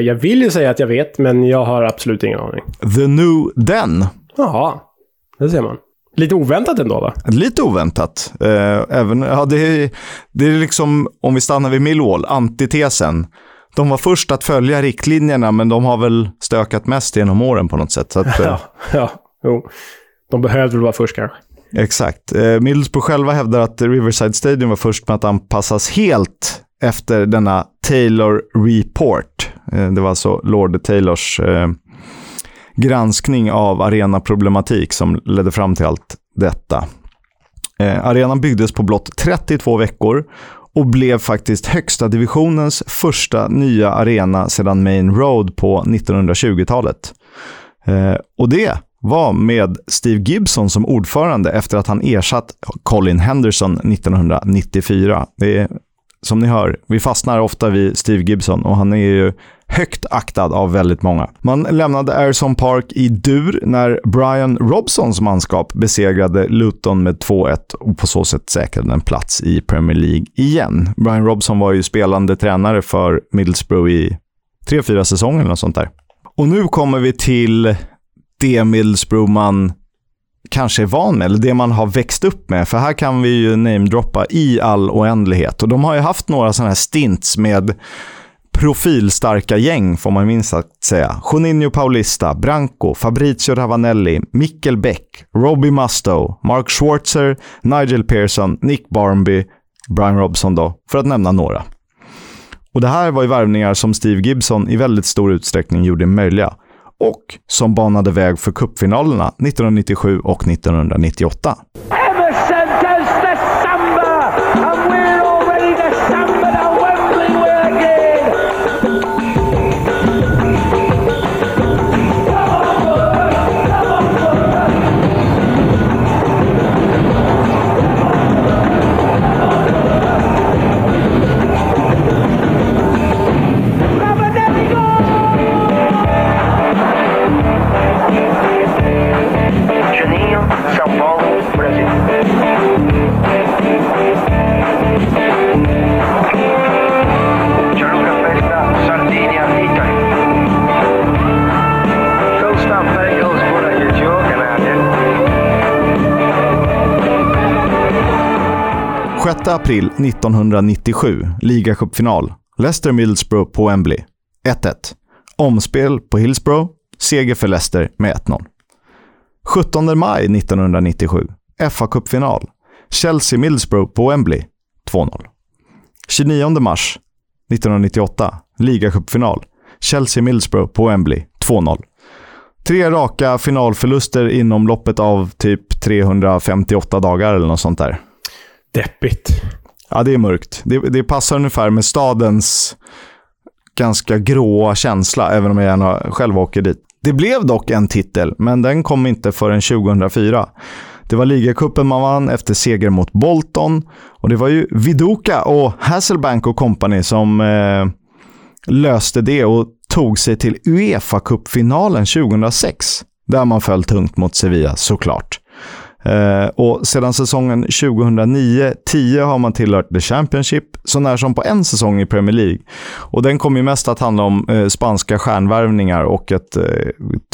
jag vill ju säga att jag vet, men jag har absolut ingen aning. The New Den. Jaha, det ser man. Lite oväntat ändå, va? Lite oväntat. Eh, även, ja, det, är, det är liksom, om vi stannar vid Millwall, antitesen. De var först att följa riktlinjerna, men de har väl stökat mest genom åren på något sätt. Så att, eh, Ja, ja, jo. De behövde väl vara först kanske. Exakt. Eh, Middlesbrough själva hävdar att Riverside Stadium var först med att anpassas helt efter denna Taylor Report. Eh, det var alltså Lord Taylors eh, granskning av arenaproblematik som ledde fram till allt detta. Eh, arenan byggdes på blott 32 veckor och blev faktiskt högsta divisionens första nya arena sedan Main Road på 1920-talet. Eh, och det var med Steve Gibson som ordförande efter att han ersatt Colin Henderson 1994. Det är, som ni hör, vi fastnar ofta vid Steve Gibson och han är ju högt aktad av väldigt många. Man lämnade Ayrson Park i dur när Brian Robsons manskap besegrade Luton med 2-1 och på så sätt säkrade en plats i Premier League igen. Brian Robson var ju spelande tränare för Middlesbrough i tre, fyra säsonger eller något sånt där. Och nu kommer vi till det Middlesbrough man kanske är van med, eller det man har växt upp med. För här kan vi ju namedroppa i all oändlighet. Och de har ju haft några sådana här stints med profilstarka gäng, får man minst sagt säga. Juninho Paulista, Branco, Fabrizio Ravanelli, Mikkel Beck, Robbie Musto, Mark Schwarzer, Nigel Pearson, Nick Barmby, Brian Robson då, för att nämna några. Och det här var ju värvningar som Steve Gibson i väldigt stor utsträckning gjorde möjliga och som banade väg för cupfinalerna 1997 och 1998. 6 april 1997, ligacupfinal. Leicester Middlesbrough på Wembley. 1-1. Omspel på Hillsborough. Seger för Leicester med 1-0. 17 maj 1997, FA-cupfinal. Chelsea Middlesbrough på Wembley. 2-0. 29 mars 1998, ligacupfinal. Chelsea Middlesbrough på Wembley. 2-0. Tre raka finalförluster inom loppet av typ 358 dagar eller något sånt där. Deppigt. Ja, det är mörkt. Det, det passar ungefär med stadens ganska gråa känsla, även om jag gärna själv åker dit. Det blev dock en titel, men den kom inte förrän 2004. Det var ligacupen man vann efter seger mot Bolton. Och det var ju Viduka och Hasselbank och company som eh, löste det och tog sig till Uefa-cupfinalen 2006. Där man föll tungt mot Sevilla, såklart. Eh, och sedan säsongen 2009-10 har man tillhört The Championship, så när som på en säsong i Premier League. Och den kommer ju mest att handla om eh, spanska stjärnvärvningar och ett eh,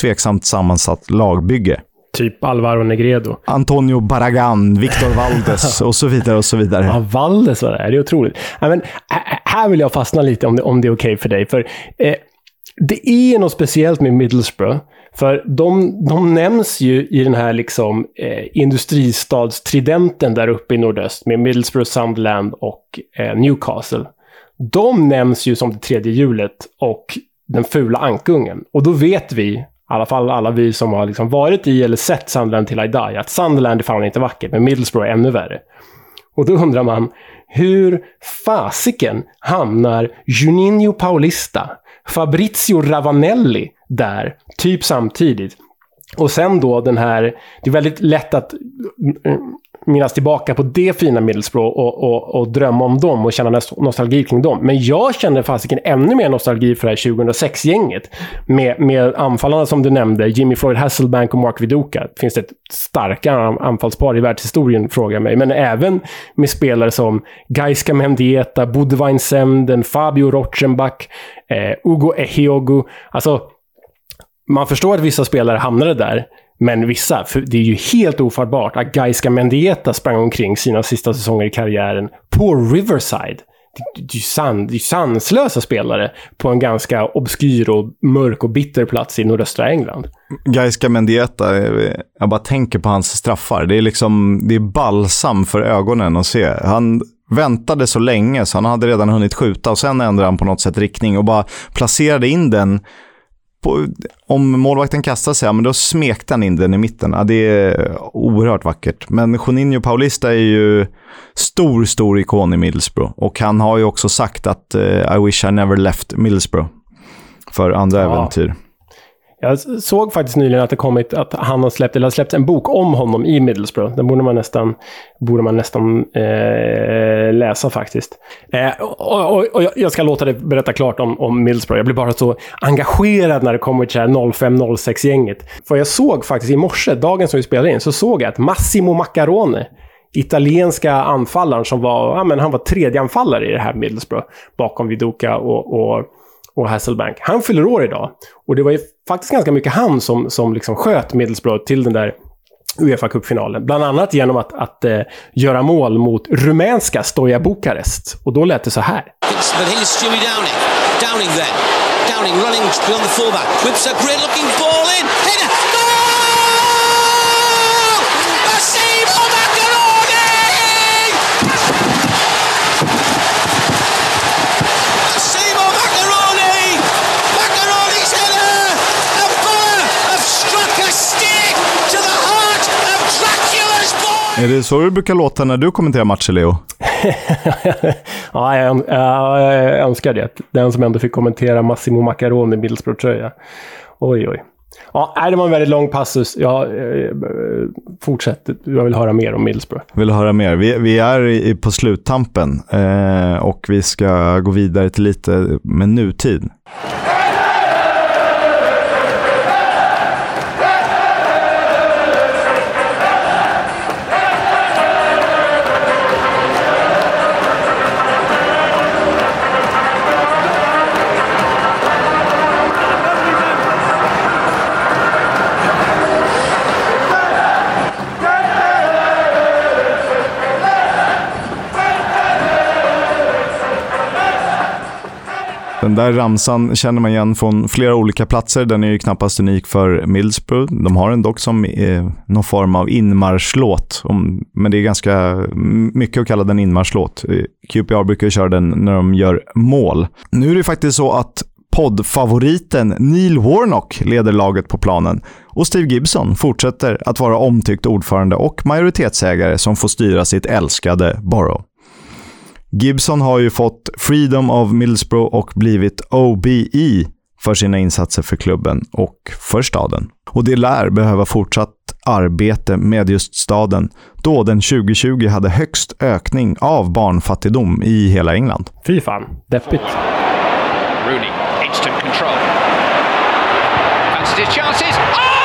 tveksamt sammansatt lagbygge. Typ Alvaro Negredo. Antonio Barragan, Victor Valdes och så vidare och så vidare. Ja, Valdes var det. Det är otroligt. Ja, men, här- vill jag fastna lite om det, om det är okej för dig. För eh, det är något speciellt med Middlesbrough. För de, de nämns ju i den här liksom, eh, industristadstridenten där uppe i nordöst med Middlesbrough, Sunderland och eh, Newcastle. De nämns ju som det tredje hjulet och den fula ankungen. Och då vet vi, i alla fall alla vi som har liksom varit i eller sett Sunderland till I Die, att Sunderland är fan inte vackert, men Middlesbrough är ännu värre. Och då undrar man, hur fasiken hamnar Juninho Paulista, Fabrizio Ravanelli där, typ samtidigt? Och sen då den här, det är väldigt lätt att mm, minnas tillbaka på det fina Middlesbrough och, och, och drömma om dem och känna nostalgi kring dem. Men jag känner fasiken ännu mer nostalgi för det här 2006-gänget. Med, med anfallarna som du nämnde, Jimmy Floyd Hasselbank och Mark Viduka. Finns det ett starkare anfallspar i världshistorien, frågar jag mig. Men även med spelare som Gaiska Mendieta, Budwein Semden, Fabio Rochenbach, eh, Ugo Ehiogu. Alltså, man förstår att vissa spelare hamnade där, men vissa, för det är ju helt ofattbart att Gaiska Mendieta sprang omkring sina sista säsonger i karriären på Riverside. Det, det är ju san, sanslösa spelare på en ganska obskyr och mörk och bitter plats i nordöstra England. Gaiska Mendieta, eh, jag bara tänker på hans straffar. Det är liksom, det är balsam för ögonen att se. Han väntade så länge så han hade redan hunnit skjuta och sen ändrade han på något sätt riktning och bara placerade in den. På, om målvakten kastar sig, ja, men då smekte han in den i mitten. Ja, det är oerhört vackert. Men Juninho Paulista är ju stor, stor ikon i Middlesbrough. Och han har ju också sagt att eh, I wish I never left Middlesbrough. För andra Ja. äventyr. Jag såg faktiskt nyligen att det kommit att han har släppt, eller har släppt en bok om honom i Middlesbrough. Den borde man nästan, borde man nästan eh, läsa faktiskt. Eh, och, och, och jag- ska låta dig berätta klart om, om Middlesbrough. Jag blir bara så engagerad när det kommer till det här 05-06-gänget. För jag såg faktiskt i morse, dagen som vi spelade in, så såg jag att Massimo Maccarone italienska anfallaren som var, ja, men han var tredje anfallare i det här Middlesbrough. Bakom Viduka och, och, och Hasselbank. Han fyller år idag. Och det var ju faktiskt ganska mycket han som, som liksom sköt Middlesbrough till den där uefa kuppfinalen Bland annat genom att, att eh, göra mål mot rumänska Stoja Bukarest. Och då lät det så här. But here's Stewie Downing. Downing then. Downing running beyond the fullback. Whips a great looking ball in. Header. Är det så det brukar låta när du kommenterar matcher, Leo? ja, jag, ön- ja, jag önskar det. Den som ändå fick kommentera Massimo Macaroni Middlesbrough-tröja. Oj, oj. Ja, det var en väldigt lång passus. Ja, eh, fortsätt. Jag vill höra mer om Middlesbrough. Vill höra mer? Vi, vi är i, på sluttampen eh, och vi ska gå vidare till lite med nutid. Där ramsan känner man igen från flera olika platser. Den är ju knappast unik för Middlesbrough. De har den dock som eh, någon form av inmarschlåt. Om, men det är ganska mycket att kalla den inmarschlåt. Eh, QPR brukar köra den när de gör mål. Nu är det faktiskt så att poddfavoriten Neil Warnock leder laget på planen och Steve Gibson fortsätter att vara omtyckt ordförande och majoritetsägare som får styra sitt älskade Borough. Gibson har ju fått Freedom of Middlesbrough och blivit OBE för sina insatser för klubben och för staden. Och det lär behöva fortsatt arbete med just staden, då den 2020 hade högst ökning av barnfattigdom i hela England. Fy fan, deppigt. Rooney, instant control. Fancies his chances. Oh,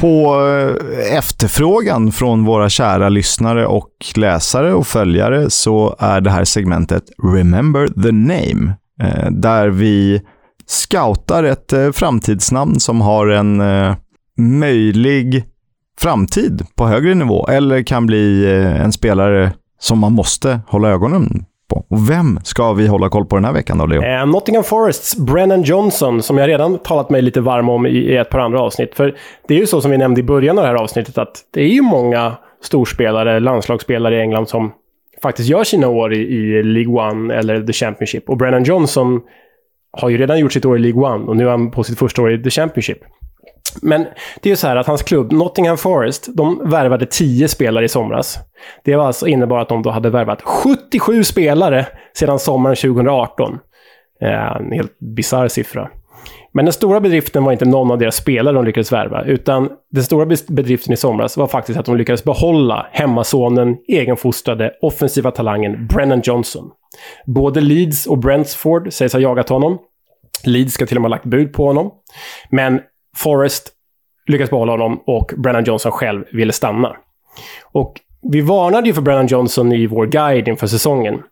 På eh, efterfrågan från våra kära lyssnare och läsare och följare så är det här segmentet Remember the Name, eh, där vi scoutar ett eh, framtidsnamn som har en möjlig framtid på högre nivå eller kan bli en spelare som man måste hålla ögonen på. Och vem ska vi hålla koll på den här veckan då, Leo? Eh, Nottingham Forests Brennan Johnson, som jag redan talat mig lite varm om i, i ett par andra avsnitt. För det är ju så som vi nämnde i början av det här avsnittet, att det är ju många storspelare, landslagsspelare i England som faktiskt gör sina år i, i League One eller The Championship. Och Brennan Johnson har ju redan gjort sitt år i League One och nu är han på sitt första år i The Championship. Men det är ju så här att hans klubb, Nottingham Forest, de värvade 10 spelare i somras. Det var alltså innebar att de då hade värvat 77 spelare sedan sommaren 2018. Eh, en helt bisarr siffra. Men den stora bedriften var inte någon av deras spelare de lyckades värva, utan den stora bedriften i somras var faktiskt att de lyckades behålla hemmasonen, egenfostrade, offensiva talangen Brennan Johnson. Både Leeds och Brentford sägs ha jagat honom. Leeds ska till och med ha lagt bud på honom. Men Forrest lyckades behålla honom och Brennan Johnson själv ville stanna. Och vi varnade ju för Brennan Johnson i vår guide inför säsongen.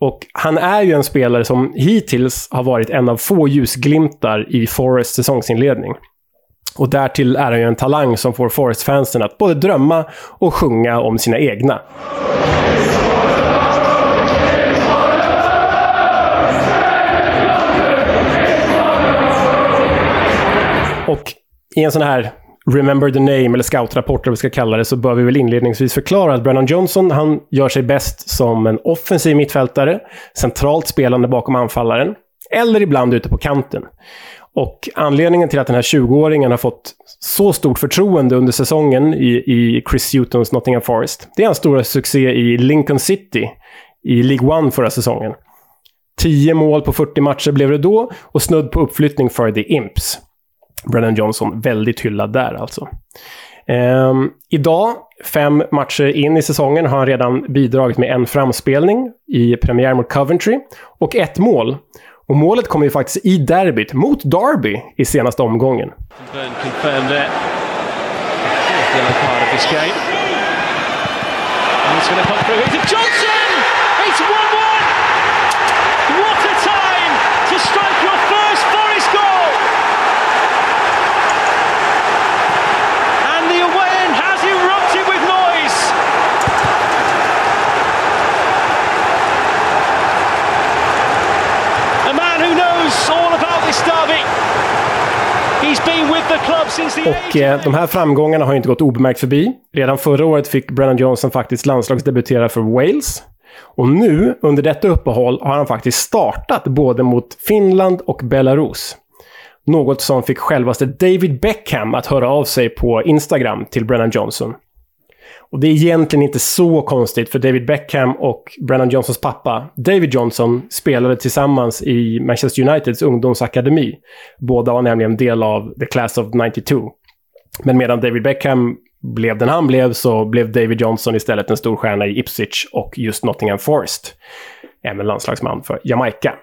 Och han är ju en spelare som hittills har varit en av få ljusglimtar i Forrests säsongsinledning. Och därtill är han ju en talang som får Forest-fansen att både drömma och sjunga om sina egna. Och i en sån här Remember the name, eller scoutrapport, eller vad vi ska kalla det, så bör vi väl inledningsvis förklara att Brennan Johnson, han gör sig bäst som en offensiv mittfältare, centralt spelande bakom anfallaren, eller ibland ute på kanten. Och anledningen till att den här 20-åringen har fått så stort förtroende under säsongen i, i Chris Hutons Nottingham Forest, det är hans stora succé i Lincoln City i League One förra säsongen. 10 mål på 40 matcher blev det då och snudd på uppflyttning för The Imps. Brennan Johnson väldigt hyllad där alltså. Um, idag, fem matcher in i säsongen, har han redan bidragit med en framspelning i premiär mot Coventry och ett mål. Och målet kommer ju faktiskt i derbyt mot Derby i senaste omgången. Burn confirmed it. Fourth yellow card of this game. And it's going to come through. It's Johnson! It's 1 1! What a time to strike your first Forest goal! And the away end has erupted with noise! A man who knows all about this derby. He's been with the club since the och eh, de här framgångarna har ju inte gått obemärkt förbi. Redan förra året fick Brennan Johnson faktiskt landslagsdebutera för Wales. Och nu, under detta uppehåll, har han faktiskt startat både mot Finland och Belarus. Något som fick självaste David Beckham att höra av sig på Instagram till Brennan Johnson. Och det är egentligen inte så konstigt, för David Beckham och Brennan Johnsons pappa, David Johnson, spelade tillsammans i Manchester Uniteds ungdomsakademi. Båda var nämligen del av The Class of 92. Men medan David Beckham blev den han blev, så blev David Johnson istället en stor stjärna i Ipswich och just Nottingham Forest. Även landslagsman för Jamaica.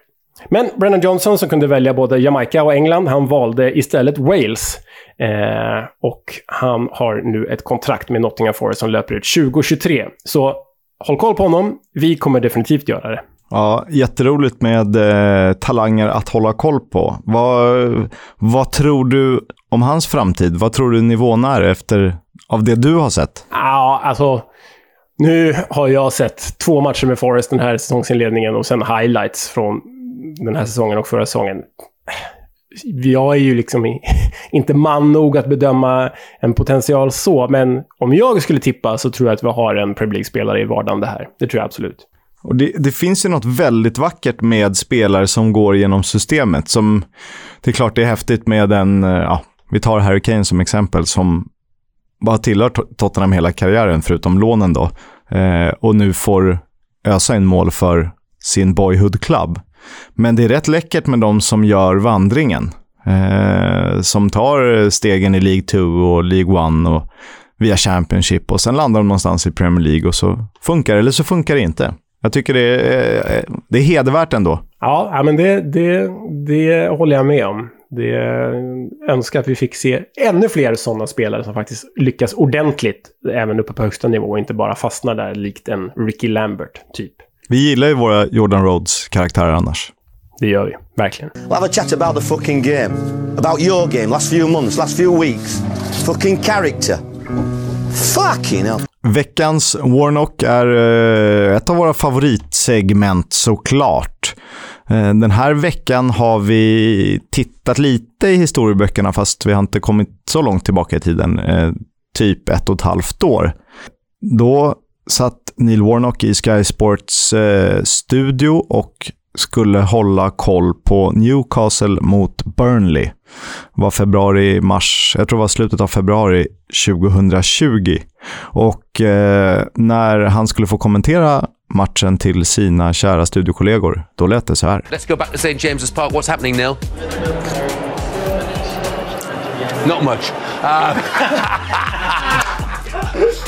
Men Brennan Johnson, som kunde välja både Jamaica och England, han valde istället Wales. Eh, och han har nu ett kontrakt med Nottingham Forest som löper ut 2023. Så håll koll på honom. Vi kommer definitivt göra det. Ja, jätteroligt med eh, talanger att hålla koll på. Vad, vad tror du om hans framtid? Vad tror du nivån är efter, av det du har sett? Ja, alltså... Nu har jag sett två matcher med Forest den här säsongsinledningen och sen highlights från den här säsongen och förra säsongen. Jag är ju liksom inte man nog att bedöma en potential så, men om jag skulle tippa så tror jag att vi har en Premier League-spelare i vardande här. Det tror jag absolut. Och det, det finns ju något väldigt vackert med spelare som går genom systemet. Som, det är klart det är häftigt med en, eh, ja, vi tar Harry Kane som exempel, som bara tillhör Tottenham hela karriären, förutom lånen då. Eh, och nu får ösa in mål för sin boyhood club. Men det är rätt läckert med de som gör vandringen. Eh, som tar stegen i League 2 och League 1 och via Championship och sen landar de någonstans i Premier League och så funkar det eller så funkar det inte. Jag tycker det är, eh, det är hedervärt ändå. Ja, men det, det, det håller jag med om. Det önskar att vi fick se ännu fler sådana spelare som faktiskt lyckas ordentligt även uppe på högsta nivå och inte bara fastnar där likt en Ricky Lambert, typ. Vi gillar ju våra Jordan Rhodes-karaktärer annars. Det gör vi, verkligen. We'll have a chat about the fucking game. About your game, last few months, last few weeks. Fucking character. Fucking hell. Veckans Warnock är eh, ett av våra favoritsegment såklart. Eh, Den här veckan har vi tittat lite i historieböckerna fast vi har inte kommit så långt tillbaka i tiden. Eh, Typ ett och ett halvt år. Då satt Neil Warnock i Sky Sports eh, studio och skulle hålla koll på Newcastle mot Burnley. Det var februari, mars, jag tror det var slutet av februari 2020. Och eh, när han skulle få kommentera matchen till sina kära studiokollegor, då lät det så här. Let's go back to St James's Park. What's happening, Neil? Not much. Uh,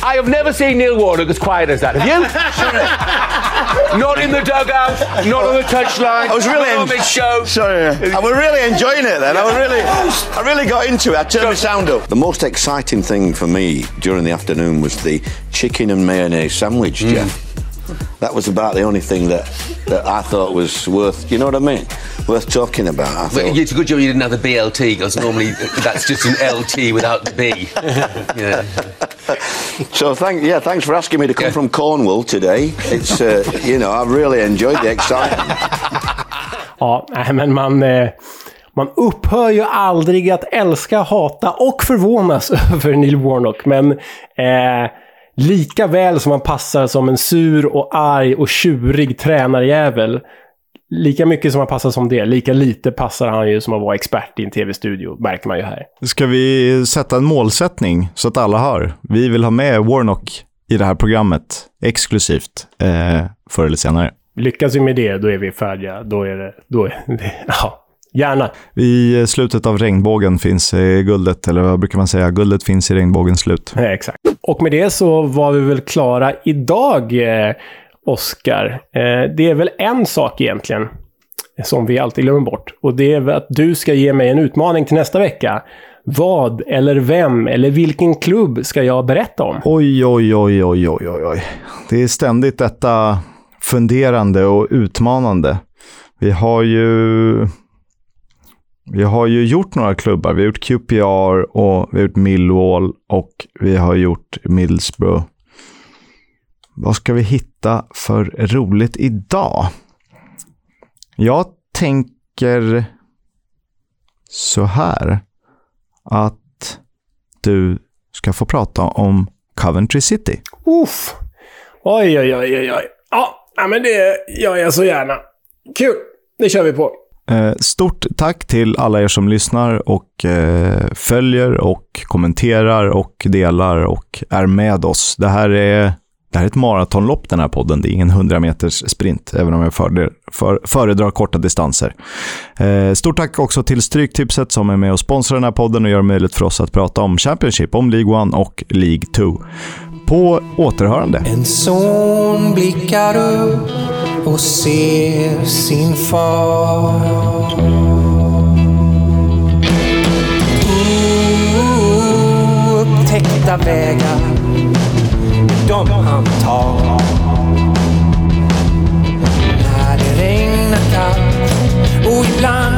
I have never seen Neil Warnock as quiet as that. Have you? not in the dugout, not on the touchline. I was really not on this show. Sorry, I was really enjoying it then. I was really, I really got into it. I turned the sound up. The most exciting thing for me during the afternoon was the chicken and mayonnaise sandwich, mm. Jeff. That was about the only thing that, that I thought was worth, you know what I mean? Worth talking about. I But it's a good job you didn't have the BLT because normally that's just an LT without the B. Yeah. So thank yeah, thanks for asking me to come from Cornwall today. It's uh, you know I really enjoyed the excitement. Ja, nej, men man, eh, man upphör ju aldrig att älska, hata och förvånas över Neil Warnock. Men eh, lika väl som han passar som en sur och arg och tjurig tränarjävel, lika mycket som han passar som det, lika lite passar han ju som att vara expert i en tv-studio, märker man ju här. Ska vi sätta en målsättning så att alla hör? Vi vill ha med Warnock i det här programmet exklusivt eh, förr eller senare. Lyckas vi med det, då är vi färdiga. Då är det... Då är det ja, gärna. I slutet av regnbågen finns eh, guldet, eller vad brukar man säga? Guldet finns i regnbågens slut. Ja, exakt. Och med det så var vi väl klara idag, eh, Oskar. Eh, det är väl en sak egentligen som vi alltid glömmer bort. Och det är att du ska ge mig en utmaning till nästa vecka. Vad, eller vem, eller vilken klubb ska jag berätta om? Oj, oj, oj, oj, oj, oj. Det är ständigt detta funderande och utmanande. Vi har ju... Vi har ju gjort några klubbar. Vi har gjort QPR och vi har gjort Millwall och vi har gjort Middlesbrough. Vad ska vi hitta för roligt idag? Jag tänker så här. Att du ska få prata om Coventry City. Uff. Oj, oj, oj, oj, oj. Ja, men det gör jag så gärna. Kul! Det kör vi på. Eh, stort tack till alla er som lyssnar och eh, följer och kommenterar och delar och är med oss. Det här är, det här är ett maratonlopp den här podden. Det är ingen 100 meters sprint, även om jag föredrar, för, föredrar korta distanser. Eh, stort tack också till Stryktipset som är med och sponsrar den här podden och gör det möjligt för oss att prata om Championship, om League 1 och League 2. På återhörande. En son blickar upp och ser sin far. Upptäckta vägar, de han tar. När det regnar kallt och ibland